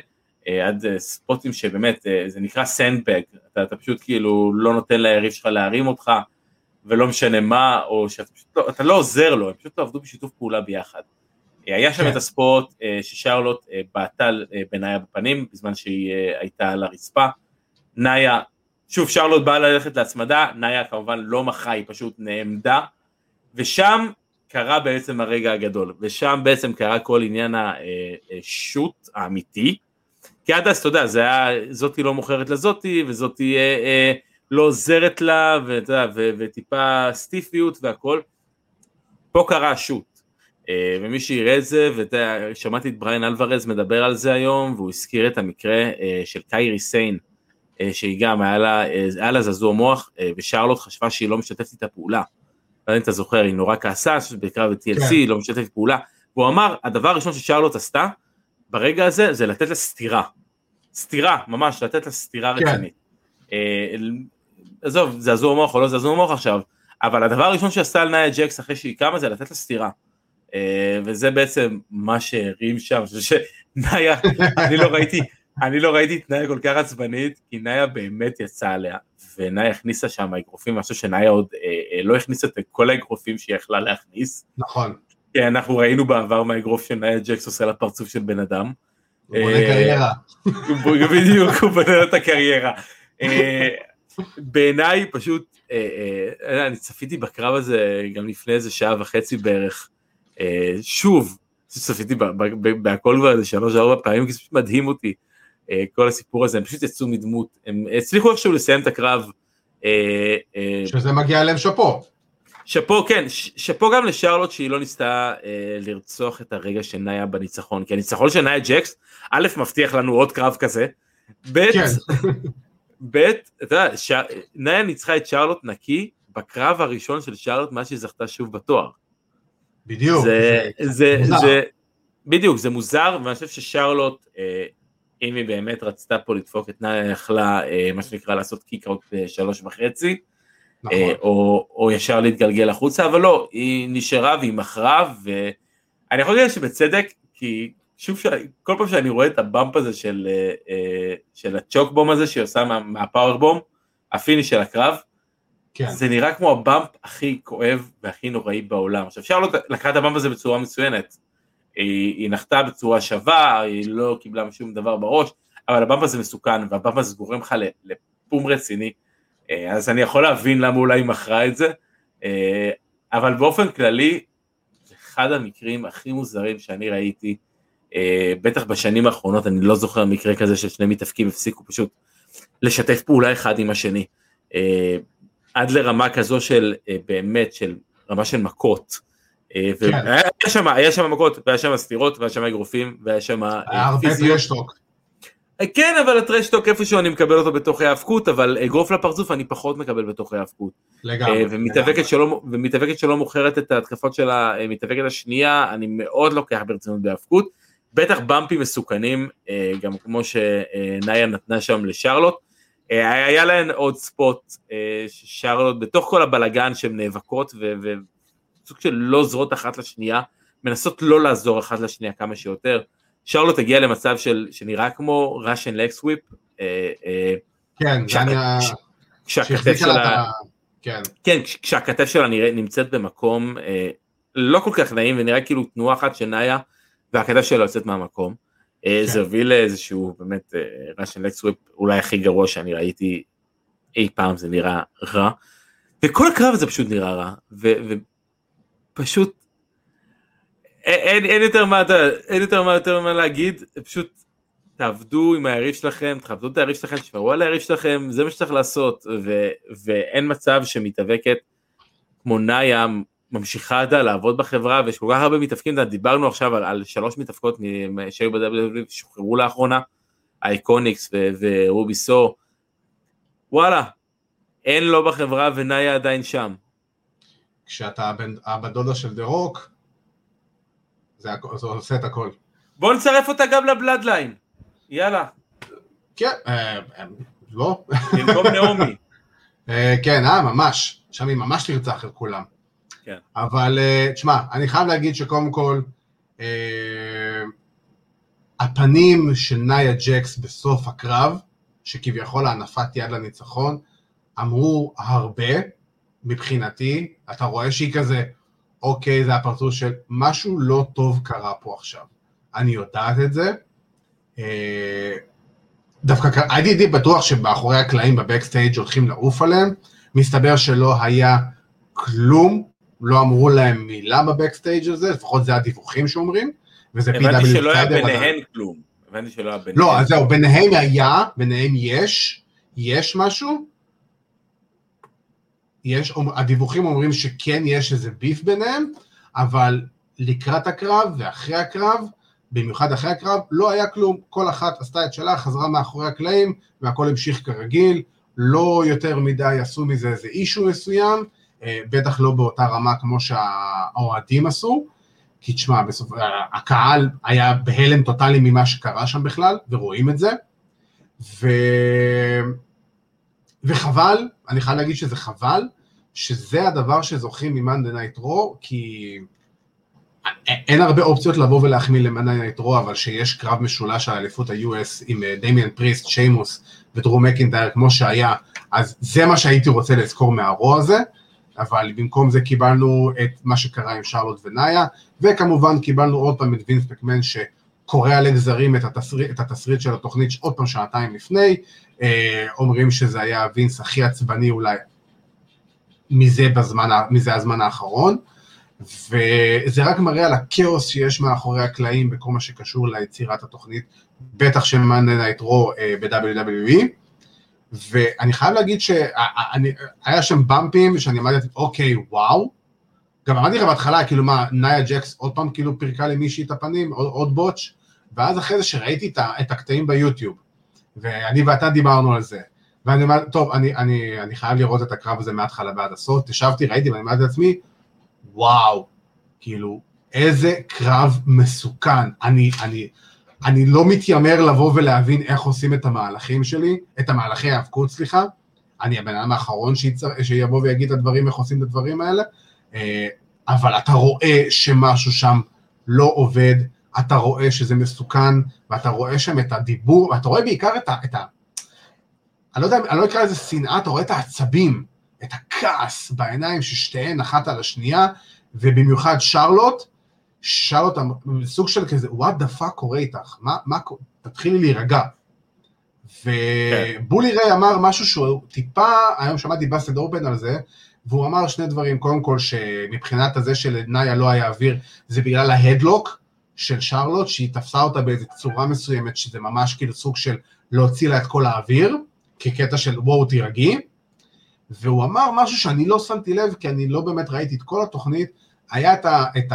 אה, עד אה, ספוטים שבאמת, אה, זה נקרא סנדבג, אתה, אתה פשוט כאילו לא נותן ליריב שלך להרים אותך, ולא משנה מה, או שאתה פשוט לא, אתה לא עוזר לו, הם פשוט לא עבדו בשיתוף פעולה ביחד. אה, היה שם כן. את הספוט אה, ששרלוט אה, בעטה אה, בנאיה בפנים, בזמן שהיא אה, הייתה על הרצפה, נאיה שוב שרלוט באה ללכת להצמדה, נאיה כמובן לא מחה, היא פשוט נעמדה, ושם קרה בעצם הרגע הגדול, ושם בעצם קרה כל עניין השוט האמיתי, כי עד אז אתה יודע, זה היה, זאתי לא מוכרת לזאתי, וזאתי אה, אה, לא עוזרת לה, ואתה יודע, וטיפה סטיפיות והכל, פה קרה השוט. אה, ומי שיראה את זה, ושמעתי את בריין אלוורז מדבר על זה היום, והוא הזכיר את המקרה אה, של קיירי סיין, אה, שהיא גם, היה לה, אה, היה לה זעזוע מוח, אה, ושרלוט חשבה שהיא לא משתפת איתה פעולה. לא יודע אם אתה זוכר, היא נורא כעסה, בקרב ב-TLC, כן. לא משתפת פעולה. והוא אמר, הדבר הראשון ששרלוט עשתה, ברגע הזה, זה לתת לה סטירה. סטירה, ממש, לתת לה סטירה כן. רצינית. אה, עזוב, זעזוע מוח או לא זעזוע מוח עכשיו, אבל הדבר הראשון שעשתה על נאיה ג'קס אחרי שהיא קמה זה לתת לה סטירה. אה, וזה בעצם מה שהרים שם, אני [LAUGHS] חושב שנאיה, אני לא ראיתי, אני לא ראיתי את נאיה כל כך עצבנית, כי נאיה באמת יצאה עליה, ונאיה הכניסה שם אגרופים, אני חושב שנאיה עוד אה, אה, לא הכניסה את כל האגרופים שהיא יכלה להכניס, נכון. כי אנחנו ראינו בעבר מהאגרוף שנאיה ג'קס עושה לה פרצוף של בן אדם. הוא בונה אה, קריירה. בדיוק, הוא בנה את הקריירה. אה, בעיניי פשוט, אני צפיתי בקרב הזה גם לפני איזה שעה וחצי בערך, שוב, צפיתי בהכל כבר איזה שלוש ארבע פעמים, כי זה פשוט מדהים אותי, כל הסיפור הזה, הם פשוט יצאו מדמות, הם הצליחו איכשהו לסיים את הקרב. אה, אה, שזה מגיע להם שאפו. שאפו, כן, שאפו גם לשרלוט שהיא לא ניסתה אה, לרצוח את הרגע של נאיה בניצחון, כי הניצחון של נאיה ג'קס, א', מבטיח לנו עוד קרב כזה, ב', כן. [LAUGHS] ב', אתה יודע, ש... נאיה ניצחה את שרלוט נקי בקרב הראשון של שרלוט מאז שהיא זכתה שוב בתואר. בדיוק. זה, זה, מוזר. זה, בדיוק, זה מוזר, ואני חושב ששרלוט, אה, אם היא באמת רצתה פה לדפוק את נאיה, יכלה, אה, מה שנקרא, לעשות קיק-אאוט בשלוש וחצי, נכון. אה, או, או ישר להתגלגל החוצה, אבל לא, היא נשארה והיא מכרה, ואני יכול להגיד שבצדק, כי שוב. כל פעם שאני רואה את הבאמפ הזה של, אה, של הצ'וקבום הזה שהיא עושה מה, מהפאוורבום, ה finish של הקרב, כן. זה נראה כמו ה bump הכי כואב והכי נוראי בעולם. עכשיו אפשר לקחת את ה bump הזה בצורה מצוינת, היא, היא נחתה בצורה שווה, היא לא קיבלה שום דבר בראש, אבל ה bump הזה מסוכן, וה bump הזה גורם לך לבום רציני, אה, אז אני יכול להבין למה אולי היא מכרה את זה, אה, אבל באופן כללי, זה אחד המקרים הכי מוזרים שאני ראיתי, אה, בטח בשנים האחרונות, אני לא זוכר מקרה כזה ששני מתאבקים הפסיקו פשוט לשתף פעולה אחד עם השני. עד לרמה כזו של באמת, של רמה של מכות. כן. היה שם, היה שם מכות, והיה שם סטירות, והיה שם אגרופים, והיה שם הרבה טרשטוק. כן, אבל הטרשטוק איפשהו אני מקבל אותו בתוך ההאבקות, אבל אגרוף לפרצוף אני פחות מקבל בתוך ההאבקות. לגמרי. ומתאבקת שלא, ומתאבקת שלא מוכרת את ההתקפות של המתאבקת השנייה, אני מאוד לוקח ברצינות בהאבקות. בטח במפים מסוכנים, גם כמו שנאיה נתנה שם לשרלוט. היה להן עוד ספוט ששרלוט, בתוך כל הבלגן שהן נאבקות, וסוג של לא עוזרות אחת לשנייה, מנסות לא לעזור אחת לשנייה כמה שיותר. שרלוט הגיע למצב של, שנראה כמו ראשן לקס וויפ. כן, כשהכתף שלה, כן. כן, כשהכתף שלה נמצאת במקום אה, לא כל כך נעים ונראה כאילו תנועה אחת שניה והכתף שלה יוצאת מהמקום. אה, כן. זה הוביל לאיזשהו באמת ראשן לקס וויפ אולי הכי גרוע שאני ראיתי אי פעם זה נראה רע. וכל הקרב הזה פשוט נראה רע ופשוט אין, אין יותר מה, אין יותר מה יותר מה להגיד, פשוט תעבדו עם היריב שלכם, תכבדו את היריב שלכם, תשמרו על היריב שלכם, זה מה שצריך לעשות, ו, ואין מצב שמתאבקת כמו נאיה ממשיכה עדה לעבוד בחברה, ויש כל כך הרבה מתאבקים, דיברנו עכשיו על, על שלוש מתאבקות שהיו ב-WWE שוחררו לאחרונה, אייקוניקס ורובי סו, וואלה, אין לו בחברה ונאיה עדיין שם. כשאתה הבת דודה של דה רוק, זה, זה עושה את הכל. בוא נצרף אותה גם לבלאדליין, יאללה. כן, אה, אה, לא. במקום [LAUGHS] נעמי. אה, כן, אה, ממש. שם היא ממש תרצח את כולם. כן. אבל תשמע, אני חייב להגיד שקודם כל, הפנים של נאיה ג'קס בסוף הקרב, שכביכול הנפת יד לניצחון, אמרו הרבה מבחינתי, אתה רואה שהיא כזה, אוקיי, זה הפרצוף של משהו לא טוב קרה פה עכשיו. אני יודעת את זה. אה, דווקא הייתי די בטוח שמאחורי הקלעים בבקסטייג' הולכים לעוף עליהם, מסתבר שלא היה כלום, לא אמרו להם מילה בבקסטייג' הזה, לפחות זה הדיווחים שאומרים, וזה PW הבנתי שלא היה ביניהם כלום. הבנתי שלא היה ביניהם. לא, אז זהו, ביניהם היה, ביניהם יש, יש משהו, יש, הדיווחים אומרים שכן יש איזה ביף ביניהם, אבל לקראת הקרב ואחרי הקרב, במיוחד אחרי הקרב, לא היה כלום, כל אחת עשתה את שלה, חזרה מאחורי הקלעים, והכל המשיך כרגיל, לא יותר מדי עשו מזה איזה אישו מסוים, אה, בטח לא באותה רמה כמו שהאוהדים עשו, כי תשמע, בסופ... הקהל היה בהלם טוטאלי ממה שקרה שם בכלל, ורואים את זה, ו... וחבל, אני חייב להגיד שזה חבל, שזה הדבר שזוכרים מ Monday Night Raw, כי אין הרבה אופציות לבוא ולהחמיא ל Monday Night Raw, אבל שיש קרב משולש על אליפות ה-US עם דמיאן פריסט, שיימוס ודרו מקינטייר כמו שהיה, אז זה מה שהייתי רוצה לזכור מה Raw הזה, אבל במקום זה קיבלנו את מה שקרה עם שרלוט ונאיה, וכמובן קיבלנו עוד פעם את וינס מקמהן שקורע לגזרים את התסריט, את התסריט של התוכנית עוד פעם שעתיים לפני, אה, אומרים שזה היה הווינס הכי עצבני אולי מזה, בזמן, מזה הזמן האחרון, וזה רק מראה על הכאוס שיש מאחורי הקלעים בכל מה שקשור ליצירת התוכנית, בטח של Monday Night Raw ב-WWE, ואני חייב להגיד שהיה שם bump ים שאני אמרתי, אוקיי, וואו, גם אמרתי לך בהתחלה, כאילו מה, נאיה ג'קס עוד פעם כאילו פירקה למישהי את הפנים, עוד, עוד botch, ואז אחרי זה שראיתי את, את הקטעים ביוטיוב, ואני ואתה דיברנו על זה, ואני אומר, טוב, אני, אני, אני חייב לראות את הקרב הזה מההתחלה ועד הסוף, ישבתי, ראיתי ואני אמרתי לעצמי, וואו, כאילו, איזה קרב מסוכן. אני, אני, אני לא מתיימר לבוא ולהבין איך עושים את המהלכים שלי, את המהלכי האבקות, סליחה. אני הבן אדם האחרון שיצר, שיבוא ויגיד את הדברים, איך עושים את הדברים האלה, אה, אבל אתה רואה שמשהו שם לא עובד, אתה רואה שזה מסוכן, ואתה רואה שם את הדיבור, ואתה רואה בעיקר את ה... את ה אני לא יודע, אני לא אקרא לזה שנאה, אתה רואה את העצבים, את הכעס בעיניים ששתיהן אחת על השנייה, ובמיוחד שרלוט, שרלוט סוג של כזה, what the fuck קורה איתך? מה, מה, תתחילי להירגע. ובולי ריי אמר משהו שהוא טיפה, היום שמעתי בסד אופן על זה, והוא אמר שני דברים, קודם כל שמבחינת הזה שלנאיה לא היה אוויר, זה בגלל ההדלוק של שרלוט, שהיא תפסה אותה באיזו צורה מסוימת, שזה ממש כאילו סוג של להוציא לה את כל האוויר, כקטע של בואו תירגעי, והוא אמר משהו שאני לא שמתי לב, כי אני לא באמת ראיתי את כל התוכנית, היה את, ה, את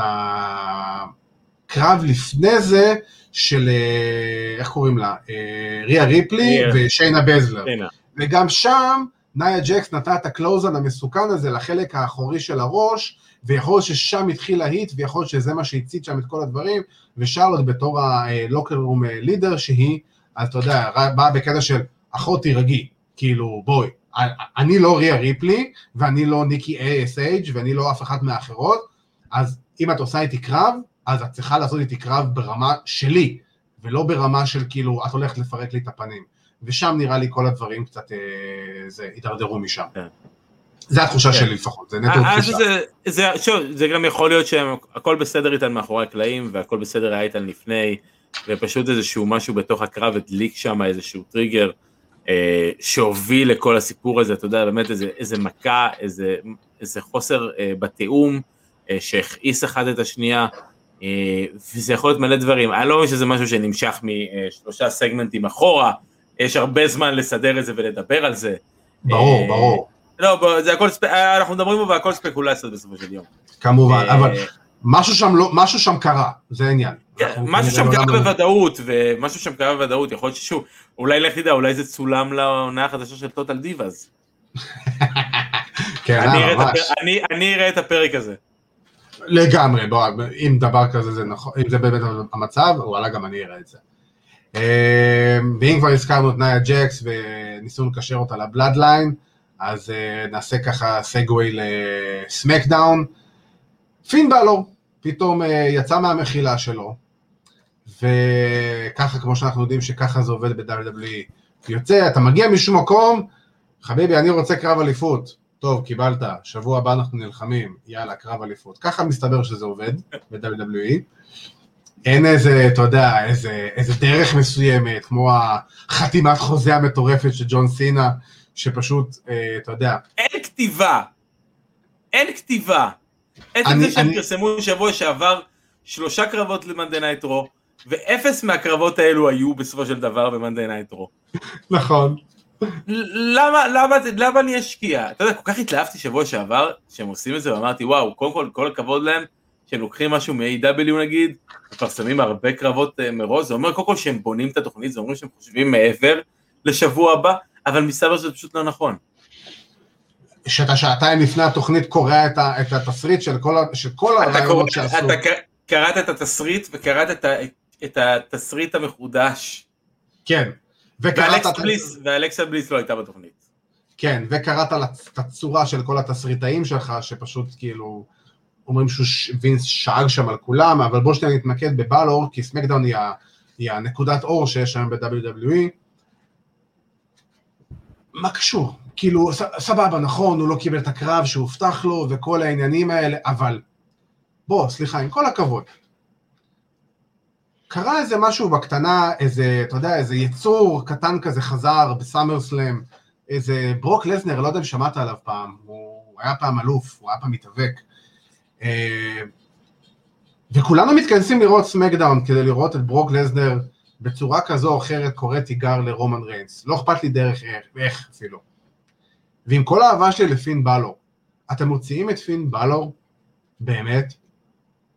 הקרב לפני זה של, אה, איך קוראים לה? אה, ריה ריפלי yeah. ושיינה בזלר. Yeah. וגם שם נאיה ג'קס נתנה את הקלוזן המסוכן הזה לחלק האחורי של הראש, ויכול להיות ששם התחיל להיט, ויכול להיות שזה מה שהצית שם את כל הדברים, ושרלוט בתור הלוקר רום לידר, שהיא, אז אתה יודע, באה בקטע של אחות תירגעי, כאילו בואי, אני לא ריה ריפלי, ואני לא ניקי ASH, ואני לא אף אחת מהאחרות, אז אם את עושה איתי קרב, אז את צריכה לעשות איתי קרב ברמה שלי, ולא ברמה של כאילו, את הולכת לפרק לי את הפנים. ושם נראה לי כל הדברים קצת אה, זה, הידרדרו משם. כן. זה התחושה כן. שלי לפחות, זה נטו אה, תחושה. זה, זה, שוב, זה גם יכול להיות שהכל בסדר איתן מאחורי הקלעים, והכל בסדר היה איתן לפני, ופשוט איזשהו משהו בתוך הקרב הדליק שם איזשהו טריגר, אה, שהוביל לכל הסיפור הזה, אתה יודע, באמת איזה, איזה מכה, איזה, איזה חוסר אה, בתיאום, אה, שהכעיס אחד את השנייה, אה, וזה יכול להיות מלא דברים, אני לא אומר שזה משהו שנמשך משלושה סגמנטים אחורה, יש הרבה זמן לסדר את זה ולדבר על זה. ברור, אה, ברור. לא, זה הכל, אנחנו מדברים פה והכל ספקולציות בסופו של יום. כמובן, אה, אבל משהו שם, לא, משהו שם קרה, זה העניין. כן, משהו שם קרה בוודאות, ומשהו שם קרה בוודאות, יכול להיות ששוב, אולי לך תדע, אולי זה צולם לעונה החדשה של טוטל דיבאז. כן, ממש. אני אראה את הפרק הזה. לגמרי, בוא, אם דבר כזה זה נכון, אם זה באמת המצב, וואלה גם אני אראה את זה. אה, ואם כבר הזכרנו את נאיה ג'קס וניסינו לקשר אותה לבלאדליין, אז uh, נעשה ככה סגווי לסמקדאון. פין בלור פתאום uh, יצא מהמחילה שלו, וככה, כמו שאנחנו יודעים שככה זה עובד ב-WWE. יוצא, אתה מגיע משום מקום, חביבי, אני רוצה קרב אליפות. טוב, קיבלת, שבוע הבא אנחנו נלחמים, יאללה, קרב אליפות. ככה מסתבר שזה עובד ב-WWE. אין איזה, אתה יודע, איזה, איזה דרך מסוימת, כמו החתימת חוזה המטורפת של ג'ון סינה, שפשוט, אה, אתה יודע... אין כתיבה. אין כתיבה. עצם זה שהם פרסמו שבוע שעבר שלושה קרבות ל Monday Night Raw, ואפס מהקרבות האלו היו בסופו של דבר ב Monday Night Raw. נכון. למה, למה, למה אני אשקיע? אתה יודע, כל כך התלהבתי שבוע שעבר שהם עושים את זה ואמרתי וואו, קודם כל, כל הכבוד להם שהם לוקחים משהו מ-AEW נגיד, מפרסמים הרבה קרבות uh, מראש, זה אומר קודם כל שהם בונים את התוכנית, זה אומר שהם חושבים מעבר לשבוע הבא, אבל מסתבר שזה פשוט לא נכון. שאתה שעתיים לפני התוכנית קורא את, ה, את התסריט של כל, של כל הרעיונות שעשו. אתה קראת את התסריט וקראת את, ה, את התסריט המחודש. כן. וקראת... את... בליס, ואלכסה בליס לא הייתה בתוכנית. כן, וקראת את הצורה של כל התסריטאים שלך, שפשוט כאילו אומרים שווינס שאג שם על כולם, אבל בוא שניה נתמקד בבלור, כי סמקדאון היא, היא הנקודת אור שיש היום ב-WWE. מה קשור? כאילו, סבבה, נכון, הוא לא קיבל את הקרב שהובטח לו וכל העניינים האלה, אבל בוא, סליחה, עם כל הכבוד. קרה איזה משהו בקטנה, איזה, אתה יודע, איזה יצור קטן כזה חזר בסאמר סלאם, איזה ברוק לזנר, לא יודע אם שמעת עליו פעם, הוא היה פעם אלוף, הוא היה פעם מתאבק. אה, וכולנו מתכנסים לראות סמקדאון כדי לראות את ברוק לזנר בצורה כזו או אחרת קורא תיגר לרומן ריינס. לא אכפת לי דרך איך, איך אפילו. ועם כל האהבה שלי לפין בלור, אתם מוציאים את פין בלור? באמת?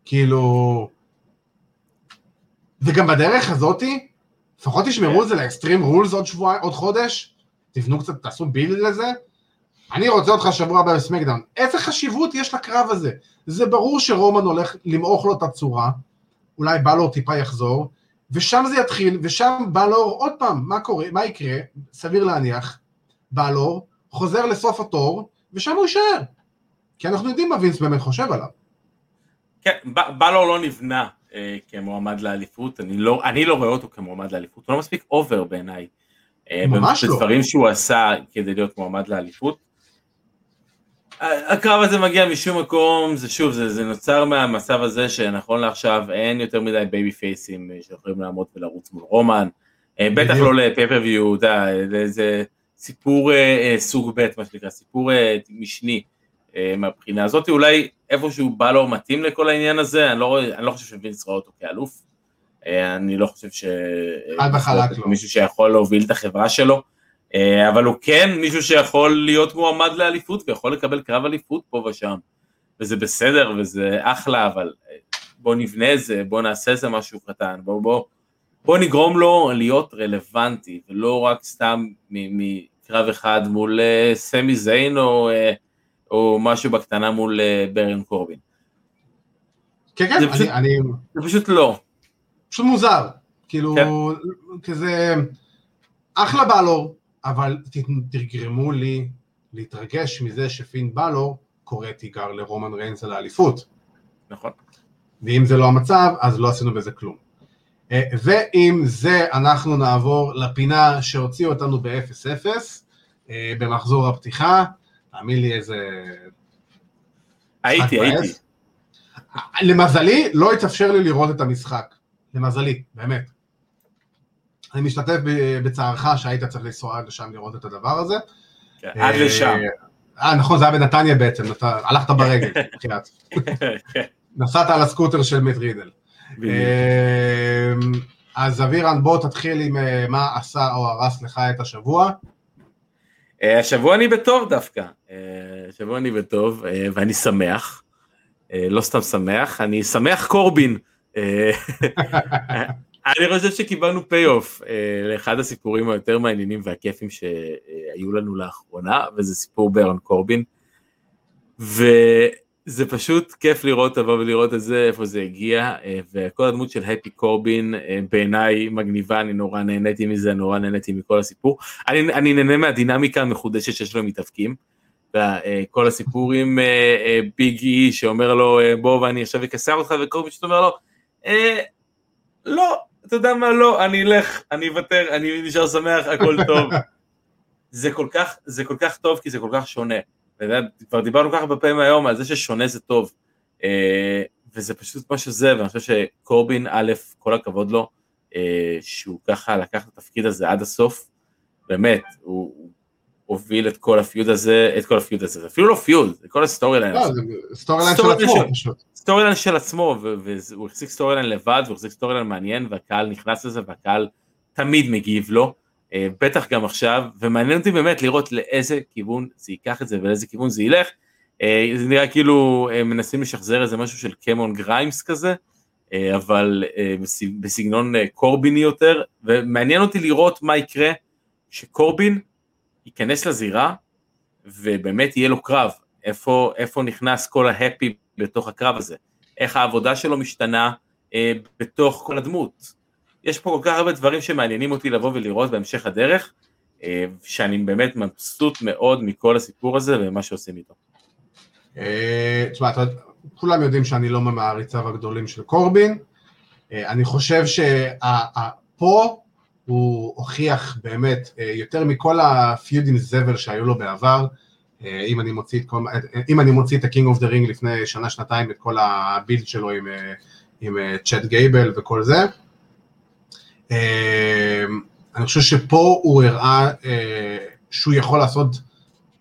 כאילו... וגם בדרך הזאתי, לפחות תשמרו את זה לאקסטרים רולס עוד שבועיים, עוד חודש, תבנו קצת, תעשו בילד לזה. אני רוצה אותך שבוע הבא בסמקדאון. איזה חשיבות יש לקרב הזה? זה ברור שרומן הולך למעוך לו את הצורה, אולי בלור טיפה יחזור, ושם זה יתחיל, ושם בלור, עוד פעם, מה קורה, מה יקרה, סביר להניח, בלור חוזר לסוף התור, ושם הוא יישאר. כי אנחנו יודעים מה וינס באמת חושב עליו. כן, בלור לא נבנה אה, כמועמד לאליפות, אני לא, אני לא רואה אותו כמועמד לאליפות, הוא לא מספיק over בעיניי. אה, ממש לא. בדברים שהוא עשה כדי להיות מועמד לאליפות. הקרב הזה מגיע משום מקום, זה שוב, זה, זה נוצר מהמצב הזה שנכון לעכשיו אין יותר מדי babyface ים אה, שיכולים לעמוד ולרוץ מול רומן, אה, בטח לא לפייפריוויו, אתה יודע, זה סיפור אה, סוג ב', מה שנקרא, סיפור משני מהבחינה הזאת, אולי איפשהו בא לו מתאים לכל העניין הזה, אני לא, אני לא חושב שווינס רואה אותו כאלוף, אני לא חושב ש... חד וחלק לא. מישהו שיכול להוביל את החברה שלו, אה, אבל הוא כן מישהו שיכול להיות מועמד לאליפות ויכול לקבל קרב אליפות פה ושם, וזה בסדר וזה אחלה, אבל אה, בוא נבנה את זה, בוא נעשה איזה משהו קטן, בוא, בוא, בוא נגרום לו להיות רלוונטי, ולא רק סתם מקרב אחד מול אה, סמי זיין או, או משהו בקטנה מול ברן קורבין. כן, כן, זה פשוט, אני, אני... זה פשוט לא. פשוט מוזר, כאילו, כן. כזה, אחלה בלור, אבל תגרמו לי להתרגש מזה שפין בלור קורא תיגר לרומן ריינס על האליפות. נכון. ואם זה לא המצב, אז לא עשינו בזה כלום. אה, ועם זה אנחנו נעבור לפינה שהוציאו אותנו ב-0-0 אה, במחזור הפתיחה. תאמין לי איזה... הייתי, הייתי. למזלי, לא התאפשר לי לראות את המשחק. למזלי, באמת. אני משתתף בצערך שהיית צריך לנסוע עד לשם לראות את הדבר הזה. כן, עד לשם. אה, נכון, זה היה בנתניה בעצם, הלכת ברגל. [LAUGHS] כן. נסעת על הסקוטר של מת רידל. אה, אז אבירן, בוא תתחיל עם אה, מה עשה או הרס לך את השבוע. השבוע אני בטוב דווקא, השבוע אני בטוב ואני שמח, לא סתם שמח, אני שמח קורבין. [LAUGHS] אני חושב שקיבלנו פיי אוף אה, לאחד הסיפורים היותר מעניינים והכיפים שהיו לנו לאחרונה, וזה סיפור ברון קורבין. וזה פשוט כיף לראות, לבוא ולראות את זה, איפה זה הגיע, אה, וכל הדמות של הפי קורבין אה, בעיניי מגניבה, אני נורא נהניתי מזה, נורא נהניתי מכל הסיפור. אני, אני נהנה מהדינמיקה המחודשת שיש לו מתאבקים. כל הסיפור עם ביג אי שאומר לו בוא ואני עכשיו אכסר אותך וקורבין שאתה אומר לו לא, אתה יודע מה, לא, אני אלך, אני אוותר, אני נשאר שמח, הכל טוב. [LAUGHS] זה כל כך, זה כל כך טוב כי זה כל כך שונה. כבר דיברנו ככה בפעמים היום על זה ששונה זה טוב. אה, וזה פשוט מה שזה, ואני חושב שקורבין, א', כל הכבוד לו, אה, שהוא ככה לקח את התפקיד הזה עד הסוף, באמת, הוא הוביל את כל ה feud הזה, את כל ה feud הזה, זה אפילו לא feud, זה כל ה storyline. לא, storyline של עצמו פשוט. storyline של עצמו, והוא החזיק storyline לבד, והוא החזיק storyline מעניין, והקהל נכנס לזה, והקהל תמיד מגיב לו, בטח גם עכשיו, ומעניין אותי באמת לראות לאיזה כיוון זה ייקח את זה ולאיזה כיוון זה ילך. אה, זה נראה כאילו אה, מנסים לשחזר איזה משהו של קמון גריימס כזה, אבל בסגנון קורביני יותר, ומעניין אותי לראות מה יקרה שקורבין ייכנס לזירה ובאמת יהיה לו קרב, איפה, איפה נכנס כל ההפי בתוך הקרב הזה, איך העבודה שלו משתנה אה, בתוך כל הדמות. יש פה כל כך הרבה דברים שמעניינים אותי לבוא ולראות בהמשך הדרך, אה, שאני באמת מבסוט מאוד מכל הסיפור הזה ומה שעושים איתו. אה, תשמע, כולם יודעים שאני לא מהמעריציו הגדולים של קורבין, אה, אני חושב שפה הוא הוכיח באמת יותר מכל הפיודים זבל שהיו לו בעבר, אם אני מוציא את, כל, אם אני מוציא את ה-King of the Ring לפני שנה שנתיים את כל הבילד שלו עם, עם צ'אט גייבל וכל זה, אני חושב שפה הוא הראה שהוא יכול לעשות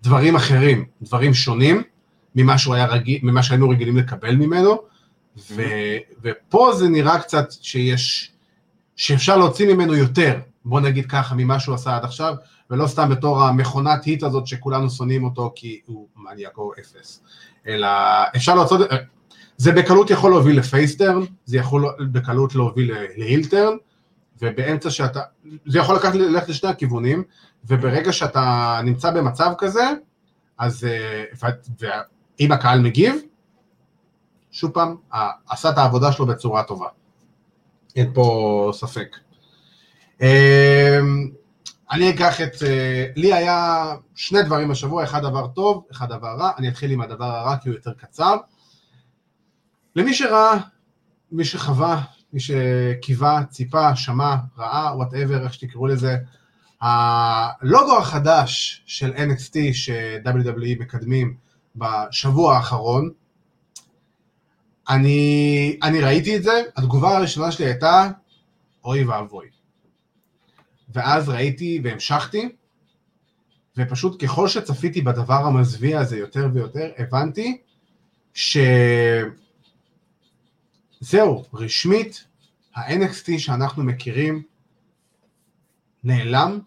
דברים אחרים, דברים שונים ממה, שהוא היה רגיל, ממה שהיינו רגילים לקבל ממנו, ו, ופה זה נראה קצת שיש שאפשר להוציא ממנו יותר, בוא נגיד ככה, ממה שהוא עשה עד עכשיו, ולא סתם בתור המכונת היט הזאת שכולנו שונאים אותו כי הוא מניאק או אפס, אלא אפשר לעשות, זה בקלות יכול להוביל לפייסטרן, זה יכול בקלות להוביל להילטרן, ובאמצע שאתה, זה יכול לקחת ללכת לשני הכיוונים, וברגע שאתה נמצא במצב כזה, אז אם הקהל מגיב, שוב פעם, עשה את העבודה שלו בצורה טובה. אין פה ספק. אמ, אני אקח את, אה, לי היה שני דברים השבוע, אחד דבר טוב, אחד דבר רע, אני אתחיל עם הדבר הרע כי הוא יותר קצר. למי שראה, מי שחווה, מי שקיווה, ציפה, שמע, ראה, וואטאבר, איך שתקראו לזה, הלוגו החדש של NXT ש-WWE מקדמים בשבוע האחרון, אני, אני ראיתי את זה, התגובה הראשונה שלי הייתה, אוי ואבוי. ואז ראיתי והמשכתי, ופשוט ככל שצפיתי בדבר המזוויע הזה יותר ויותר, הבנתי שזהו, רשמית, ה-NXT שאנחנו מכירים נעלם,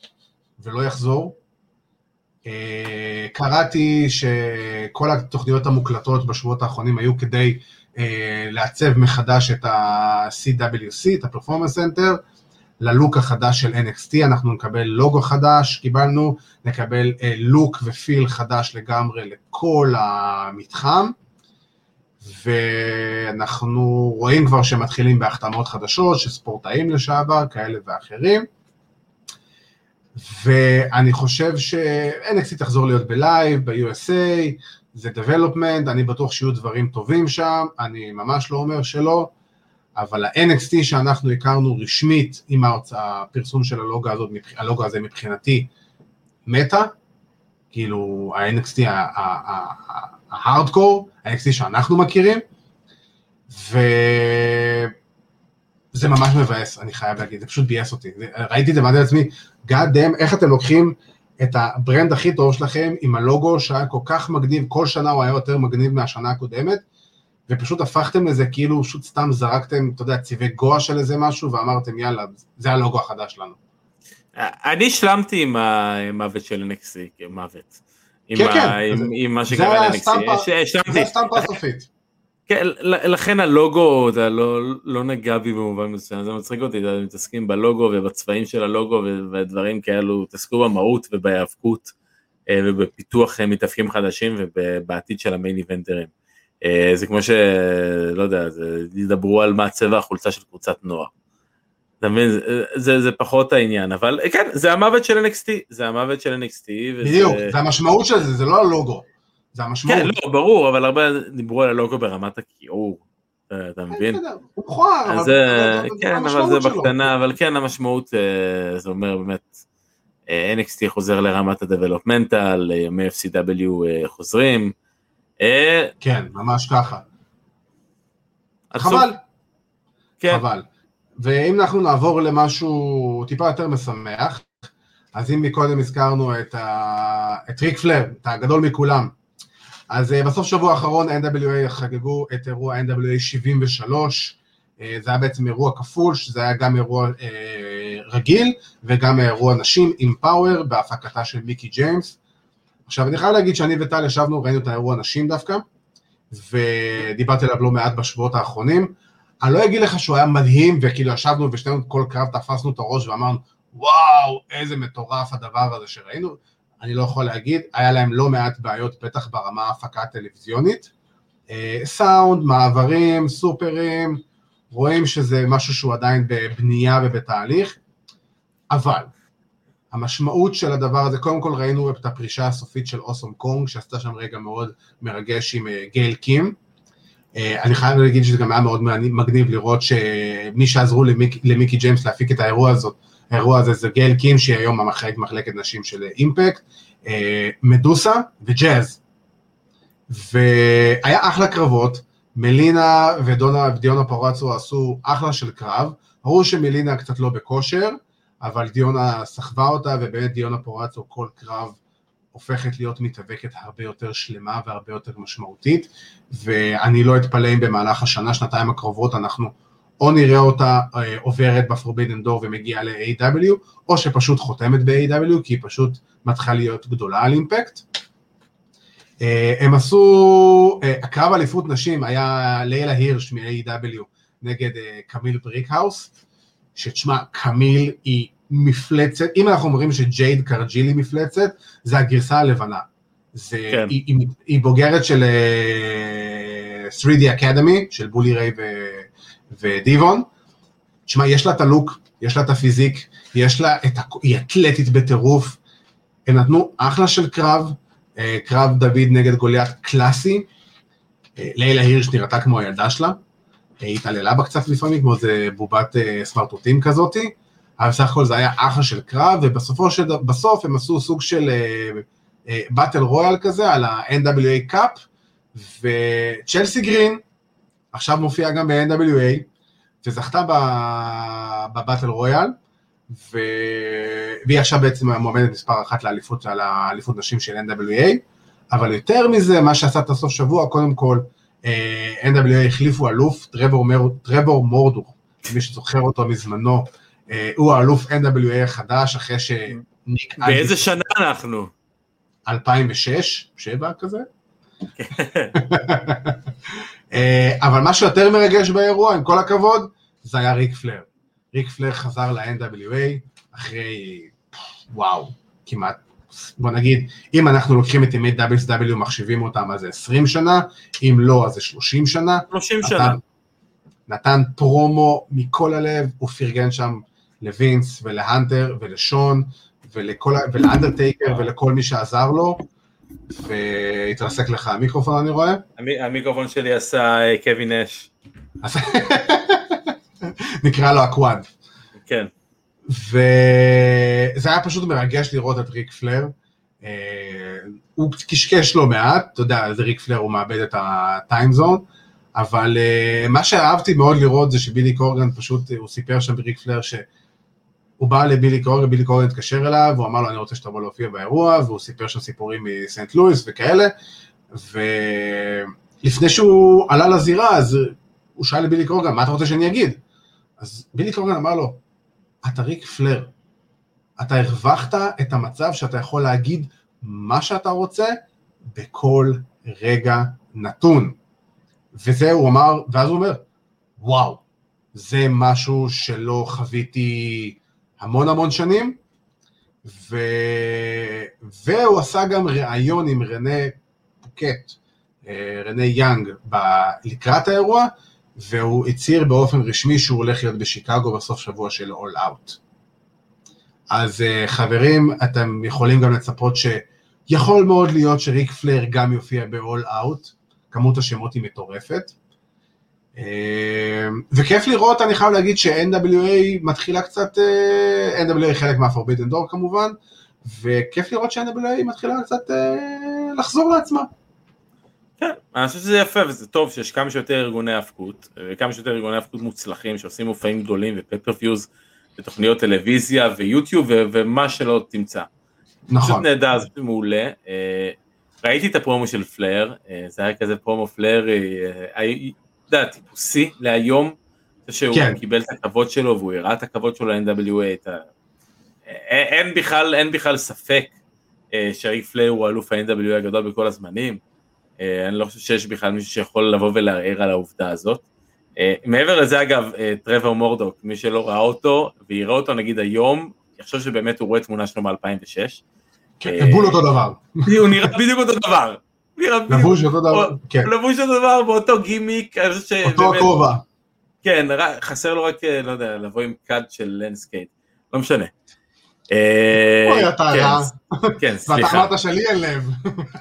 ולא יחזור. אה, קראתי שכל התוכניות המוקלטות בשבועות האחרונים היו כדי אה, לעצב מחדש את ה-CWC, את ה-Performance Center, ללוק החדש של NXT, אנחנו נקבל לוגו חדש, קיבלנו, נקבל לוק ופיל חדש לגמרי לכל המתחם, ואנחנו רואים כבר שמתחילים בהחתמות חדשות של ספורטאים לשעבר, כאלה ואחרים. ואני חושב ש-NXT תחזור להיות בלייב, ב-USA, זה development, אני בטוח שיהיו דברים טובים שם, אני ממש לא אומר שלא, אבל ה-NXT שאנחנו הכרנו רשמית עם הפרסום של הלוגו, הזאת, הלוגו הזה מבחינתי מתה, כאילו ה-NXT ההארדקור, ה-NXT שאנחנו מכירים, ו... זה ממש מבאס, אני חייב להגיד, זה פשוט ביאס אותי. ראיתי את זה ואמרתי לעצמי, God damn, איך אתם לוקחים את הברנד הכי טוב שלכם עם הלוגו שהיה כל כך מגניב, כל שנה הוא היה יותר מגניב מהשנה הקודמת, ופשוט הפכתם לזה כאילו פשוט סתם זרקתם, אתה יודע, צבעי גואה של איזה משהו, ואמרתם יאללה, זה הלוגו החדש שלנו. אני השלמתי עם המוות של NXT, מוות. כן, כן. עם מה שקרה ל-NXT. זה הסטמפה הסופית. כן, לכן הלוגו זה לא, לא נגע בי במובן מסוים, זה מצחיק אותי, אתם מתעסקים בלוגו ובצבעים של הלוגו ודברים כאלו, תעסקו במהות ובהיאבקות אה, ובפיתוח מתאפקים חדשים ובעתיד של המיין איבנטרים. אה, זה כמו ש... לא יודע, ידברו על מה צבע החולצה של קבוצת נוער. אתה מבין, זה, זה, זה פחות העניין, אבל כן, זה המוות של NXT, זה המוות של NXT. וזה... בדיוק, זה המשמעות של זה, זה לא הלוגו. זה המשמעות. כן, לא, ברור, אבל הרבה דיברו על הלוגו ברמת הכיעור, אתה מבין? הוא מכוער, אבל זה, כן, אבל זה בקטנה, אבל כן, המשמעות, אה, זה אומר באמת, אה, NXT חוזר לרמת ה-Developmental, ימי FCW אה, חוזרים. כן, ממש ככה. חבל. כן. חבל. ואם אנחנו נעבור למשהו טיפה יותר משמח, אז אם מקודם הזכרנו את, ה... את ריק פלר, את הגדול מכולם, אז uh, בסוף שבוע האחרון NWA חגגו את אירוע NWA 73, uh, זה היה בעצם אירוע כפול, שזה היה גם אירוע uh, רגיל וגם אירוע נשים עם פאוור בהפקתה של מיקי ג'יימס. עכשיו אני חייב להגיד שאני וטל ישבנו, ראינו את האירוע נשים דווקא, ודיברתי עליו לא מעט בשבועות האחרונים. אני לא אגיד לך שהוא היה מדהים, וכאילו ישבנו ושנינו כל קרב תפסנו את הראש ואמרנו, וואו, איזה מטורף הדבר הזה שראינו. אני לא יכול להגיד, היה להם לא מעט בעיות, בטח ברמה ההפקה הטלוויזיונית. אה, סאונד, מעברים, סופרים, רואים שזה משהו שהוא עדיין בבנייה ובתהליך, אבל המשמעות של הדבר הזה, קודם כל ראינו את הפרישה הסופית של אוסום קונג, שעשתה שם רגע מאוד מרגש עם אה, גייל קים. אה, אני חייב להגיד שזה גם היה מאוד מגניב לראות שמי שעזרו למיק, למיקי ג'יימס להפיק את האירוע הזאת, האירוע הזה זה גייל קים, שהיא היום המחלקת מחלקת נשים של אימפקט, אה, מדוסה וג'אז. והיה אחלה קרבות, מלינה ודונה ודיונה פורצו עשו אחלה של קרב, ברור שמלינה קצת לא בכושר, אבל דיונה סחבה אותה, ובאמת דיונה פורצו כל קרב הופכת להיות מתאבקת הרבה יותר שלמה והרבה יותר משמעותית, ואני לא אתפלא אם במהלך השנה, שנתיים הקרובות אנחנו או נראה אותה אה, עוברת ב Forbidden Door ומגיעה ל-AEW, או שפשוט חותמת ב-AEW, כי היא פשוט מתחילה להיות גדולה על Impact. אה, הם עשו, אה, הקרב אליפות נשים היה לילה הירש מ-AEW נגד קמיל בריקהאוס, שתשמע, קמיל היא מפלצת, אם אנחנו אומרים שג'ייד קרגיל היא מפלצת, זה הגרסה הלבנה. זה, כן. היא, היא, היא בוגרת של uh, 3D Academy, של בולי ריי ו... ודיבון, תשמע, יש לה את הלוק, יש לה את הפיזיק, יש לה את ה... היא אתלטית בטירוף, הם נתנו אחלה של קרב, אה, קרב דוד נגד גוליית קלאסי, אה, לילה הירש נראתה כמו הילדה שלה, היא התעללה בה קצת לפעמים, כמו איזה בובת אה, סמרטוטים כזאתי, אבל בסך הכל זה היה אחלה של קרב, ובסופו של דבר, בסוף הם עשו סוג של באטל רויאל כזה על ה-NWA קאפ, וצ'לסי גרין, עכשיו מופיעה גם ב-NWA, וזכתה בבטל רויאל, ו... והיא עכשיו בעצם המועמדת מספר אחת לאליפות, על האליפות נשים של NWA, אבל יותר מזה, מה שעשה את הסוף שבוע, קודם כל, אה, NWA החליפו אלוף, טרבור, מר... טרבור מורדור, מי שזוכר אותו מזמנו, הוא האלוף NWA החדש, אחרי ניק באיזה שנה אנחנו? 2006, 7 כזה. [LAUGHS] אה, אבל מה שיותר מרגש באירוע, עם כל הכבוד, זה היה ריק פלר. ריק פלר חזר ל-NWA אחרי, וואו, כמעט, בוא נגיד, אם אנחנו לוקחים את ימי WSW מחשיבים אותם, אז זה 20 שנה, אם לא, אז זה 30 שנה. 30 שנה. נתן פרומו מכל הלב, הוא פרגן שם לווינס ולהנטר ולשון ולכל, ולאנדרטייקר ולכל מי שעזר לו, והתרסק לך המיקרופון אני רואה. המיקרופון שלי עשה אה, קווין נאש. [LAUGHS] נקרע לו ה quad. כן. וזה היה פשוט מרגש לראות את ריק פלייר. אה, הוא קשקש לא מעט, אתה יודע, זה ריק פלייר, הוא מאבד את ה time zone, אבל uh, מה שאהבתי מאוד לראות זה שבילי קורגן פשוט, הוא סיפר שם בריק פלייר שהוא בא לבילי קורגן, בילי קורגן התקשר אליו, והוא אמר לו אני רוצה שתבוא להופיע באירוע, והוא סיפר שם סיפורים מסנט לואיס וכאלה, ולפני שהוא עלה לזירה, אז הוא שאל לבילי קורגן, מה אתה רוצה שאני אגיד? אז בילי קורגן אמר לו, אתה ריק פלר, אתה הרווחת את המצב שאתה יכול להגיד מה שאתה רוצה בכל רגע נתון. וזה הוא אמר, ואז הוא אומר, וואו, זה משהו שלא חוויתי המון המון שנים, ו... והוא עשה גם ראיון עם רנה פוקט, אה, רנה יאנג, ב... לקראת האירוע, והוא הצהיר באופן רשמי שהוא הולך להיות בשיקגו בסוף שבוע של אול אאוט. אז אה, חברים, אתם יכולים גם לצפות שיכול מאוד להיות שריק פלר גם יופיע באול אאוט, כמות השמות היא מטורפת. אה, וכיף לראות, אני חייב להגיד ש-NWA מתחילה קצת, אה, NWA חלק מה-Forbidden Door כמובן, וכיף לראות ש-NWA מתחילה קצת אה, לחזור לעצמה. כן, אני חושב שזה יפה וזה טוב שיש כמה שיותר ארגוני הפקות, וכמה שיותר ארגוני הפקות מוצלחים שעושים מופעים גדולים ופפרפיוז ותוכניות טלוויזיה ויוטיוב ומה שלא תמצא. נכון. פשוט נהדר, זה מעולה. ראיתי את הפרומו של פלר, אה, זה היה כזה פרומו פלר, אה, יודע, טיפוסי להיום, שהוא כן. קיבל את הכבוד שלו והוא הראה את הכבוד שלו ל-NWA, ה... אין בכלל, אין בכלל ספק אה, שריק פלר הוא אלוף ה-NWA הגדול בכל הזמנים, אני לא חושב שיש בכלל מישהו שיכול לבוא ולערער על העובדה הזאת. מעבר לזה אגב, טרוור מורדוק, מי שלא ראה אותו ויראה אותו נגיד היום, יחשוב שבאמת הוא רואה תמונה שלו מ-2006. כן, בול אותו דבר. הוא נראה בדיוק אותו דבר. לבוש אותו דבר, כן. לבוש אותו דבר באותו גימיק. אותו הכובע. כן, חסר לו רק, אה, לא יודע, לבוא עם קאט של לנדסקייפ. לא משנה. אוי, אה, אתה רע. כן, סליחה. ואתה אמרת שלי אין לב.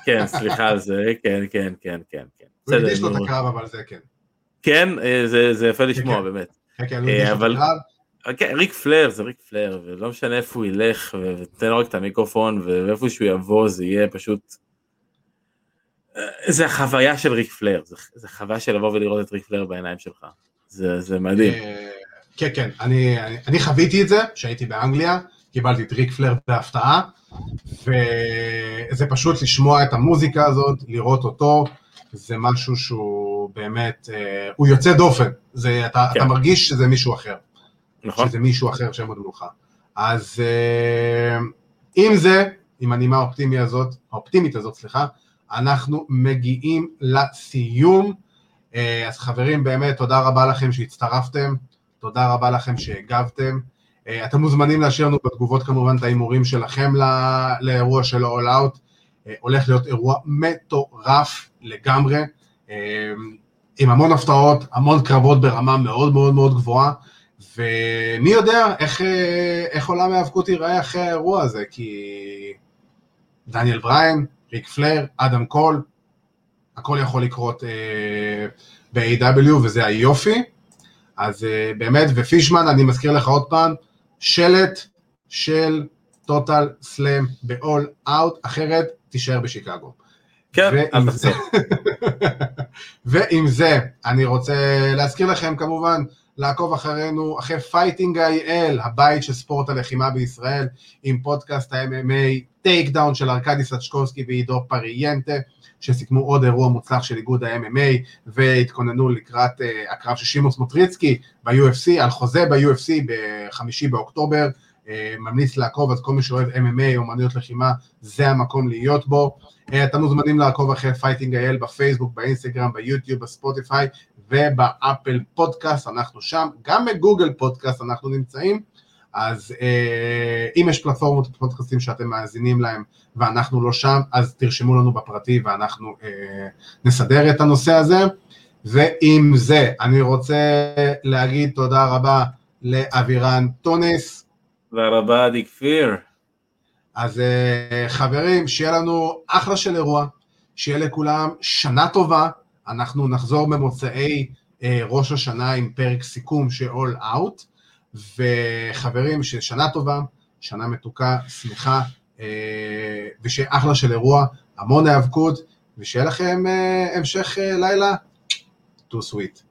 כן, סליחה על זה, כן, כן, כן, כן. הוא הקדיש לו את הקרב, אבל זה כן. כן, אה, זה יפה לשמוע, באמת. כן, כן, הוא הקדיש לו את הקרב. כן, ריק פלר זה ריק פלר, ולא משנה איפה הוא ילך, ותן לו רק את המיקרופון, ואיפה שהוא יבוא זה יהיה פשוט... אה, זה החוויה של ריק פלר, זה, זה חוויה של לבוא ולראות את ריק פלר בעיניים שלך, זה, זה מדהים. אה, כן, כן, אני, אני, אני חוויתי את זה, כשהייתי באנגליה, קיבלתי את ריק פלר בהפתעה, וזה פשוט לשמוע את המוזיקה הזאת, לראות אותו, זה משהו שהוא באמת, אה, הוא יוצא דופן, זה, אתה, כן. אתה מרגיש שזה מישהו אחר. נכון. שזה מישהו אחר שם עוד מולך. אז uh, עם זה, עם הנימה האופטימית הזאת, האופטימית הזאת, סליחה, אנחנו מגיעים לסיום. Uh, אז חברים, באמת תודה רבה לכם שהצטרפתם, תודה רבה לכם שהגבתם. Uh, אתם מוזמנים להשאיר לנו בתגובות כמובן את ההימורים שלכם לא, לאירוע של ה-all out. Uh, הולך להיות אירוע מטורף לגמרי, עם המון הפתעות, המון קרבות ברמה מאוד מאוד מאוד גבוהה. ומי יודע איך, איך עולם ההיאבקות ייראה אחרי האירוע הזה, כי דניאל בריין, ריק פלר, אדם קול, הכל יכול לקרות אה, ב-AW וזה היופי. אז אה, באמת, ופישמן, אני מזכיר לך עוד פעם, שלט של טוטל סלאם ב-all out, אחרת תישאר בשיקגו. כן, אל תחזור. [LAUGHS] ועם זה, אני רוצה להזכיר לכם כמובן, לעקוב אחרינו, אחרי Fighting IL, הבית של ספורט הלחימה בישראל, עם פודקאסט ה-MMA, Takedown של ארכדי סצ'קובסקי ועידו פריאנטה, שסיכמו עוד אירוע מוצלח של איגוד ה-MMA, והתכוננו לקראת uh, הקרב של שימון סמוטריצקי ב-UFC, על חוזה ב-UFC בחמישי באוקטובר, ממליץ לעקוב, אז כל מי שאוהב MMA, אומנויות לחימה, זה המקום להיות בו. אתם מוזמנים לעקוב אחרי Fighting IL בפייסבוק, באינסטגרם, ביוטיוב, בספוטיפיי ובאפל פודקאסט, אנחנו שם, גם בגוגל פודקאסט אנחנו נמצאים. אז אה, אם יש פלטפורמות פודקאסטים שאתם מאזינים להם ואנחנו לא שם, אז תרשמו לנו בפרטי ואנחנו אה, נסדר את הנושא הזה. ועם זה, אני רוצה להגיד תודה רבה לאבירן טוניס. תודה רבה, עדי כפיר. אז אה, חברים, שיהיה לנו אחלה של אירוע, שיהיה לכולם שנה טובה, אנחנו נחזור במוצאי אה, ראש השנה עם פרק סיכום של All Out. וחברים, ששנה טובה, שנה מתוקה, שמחה, אה, ושיהיה אחלה של אירוע, המון היאבקות, ושיהיה לכם אה, המשך אה, לילה, too sweet.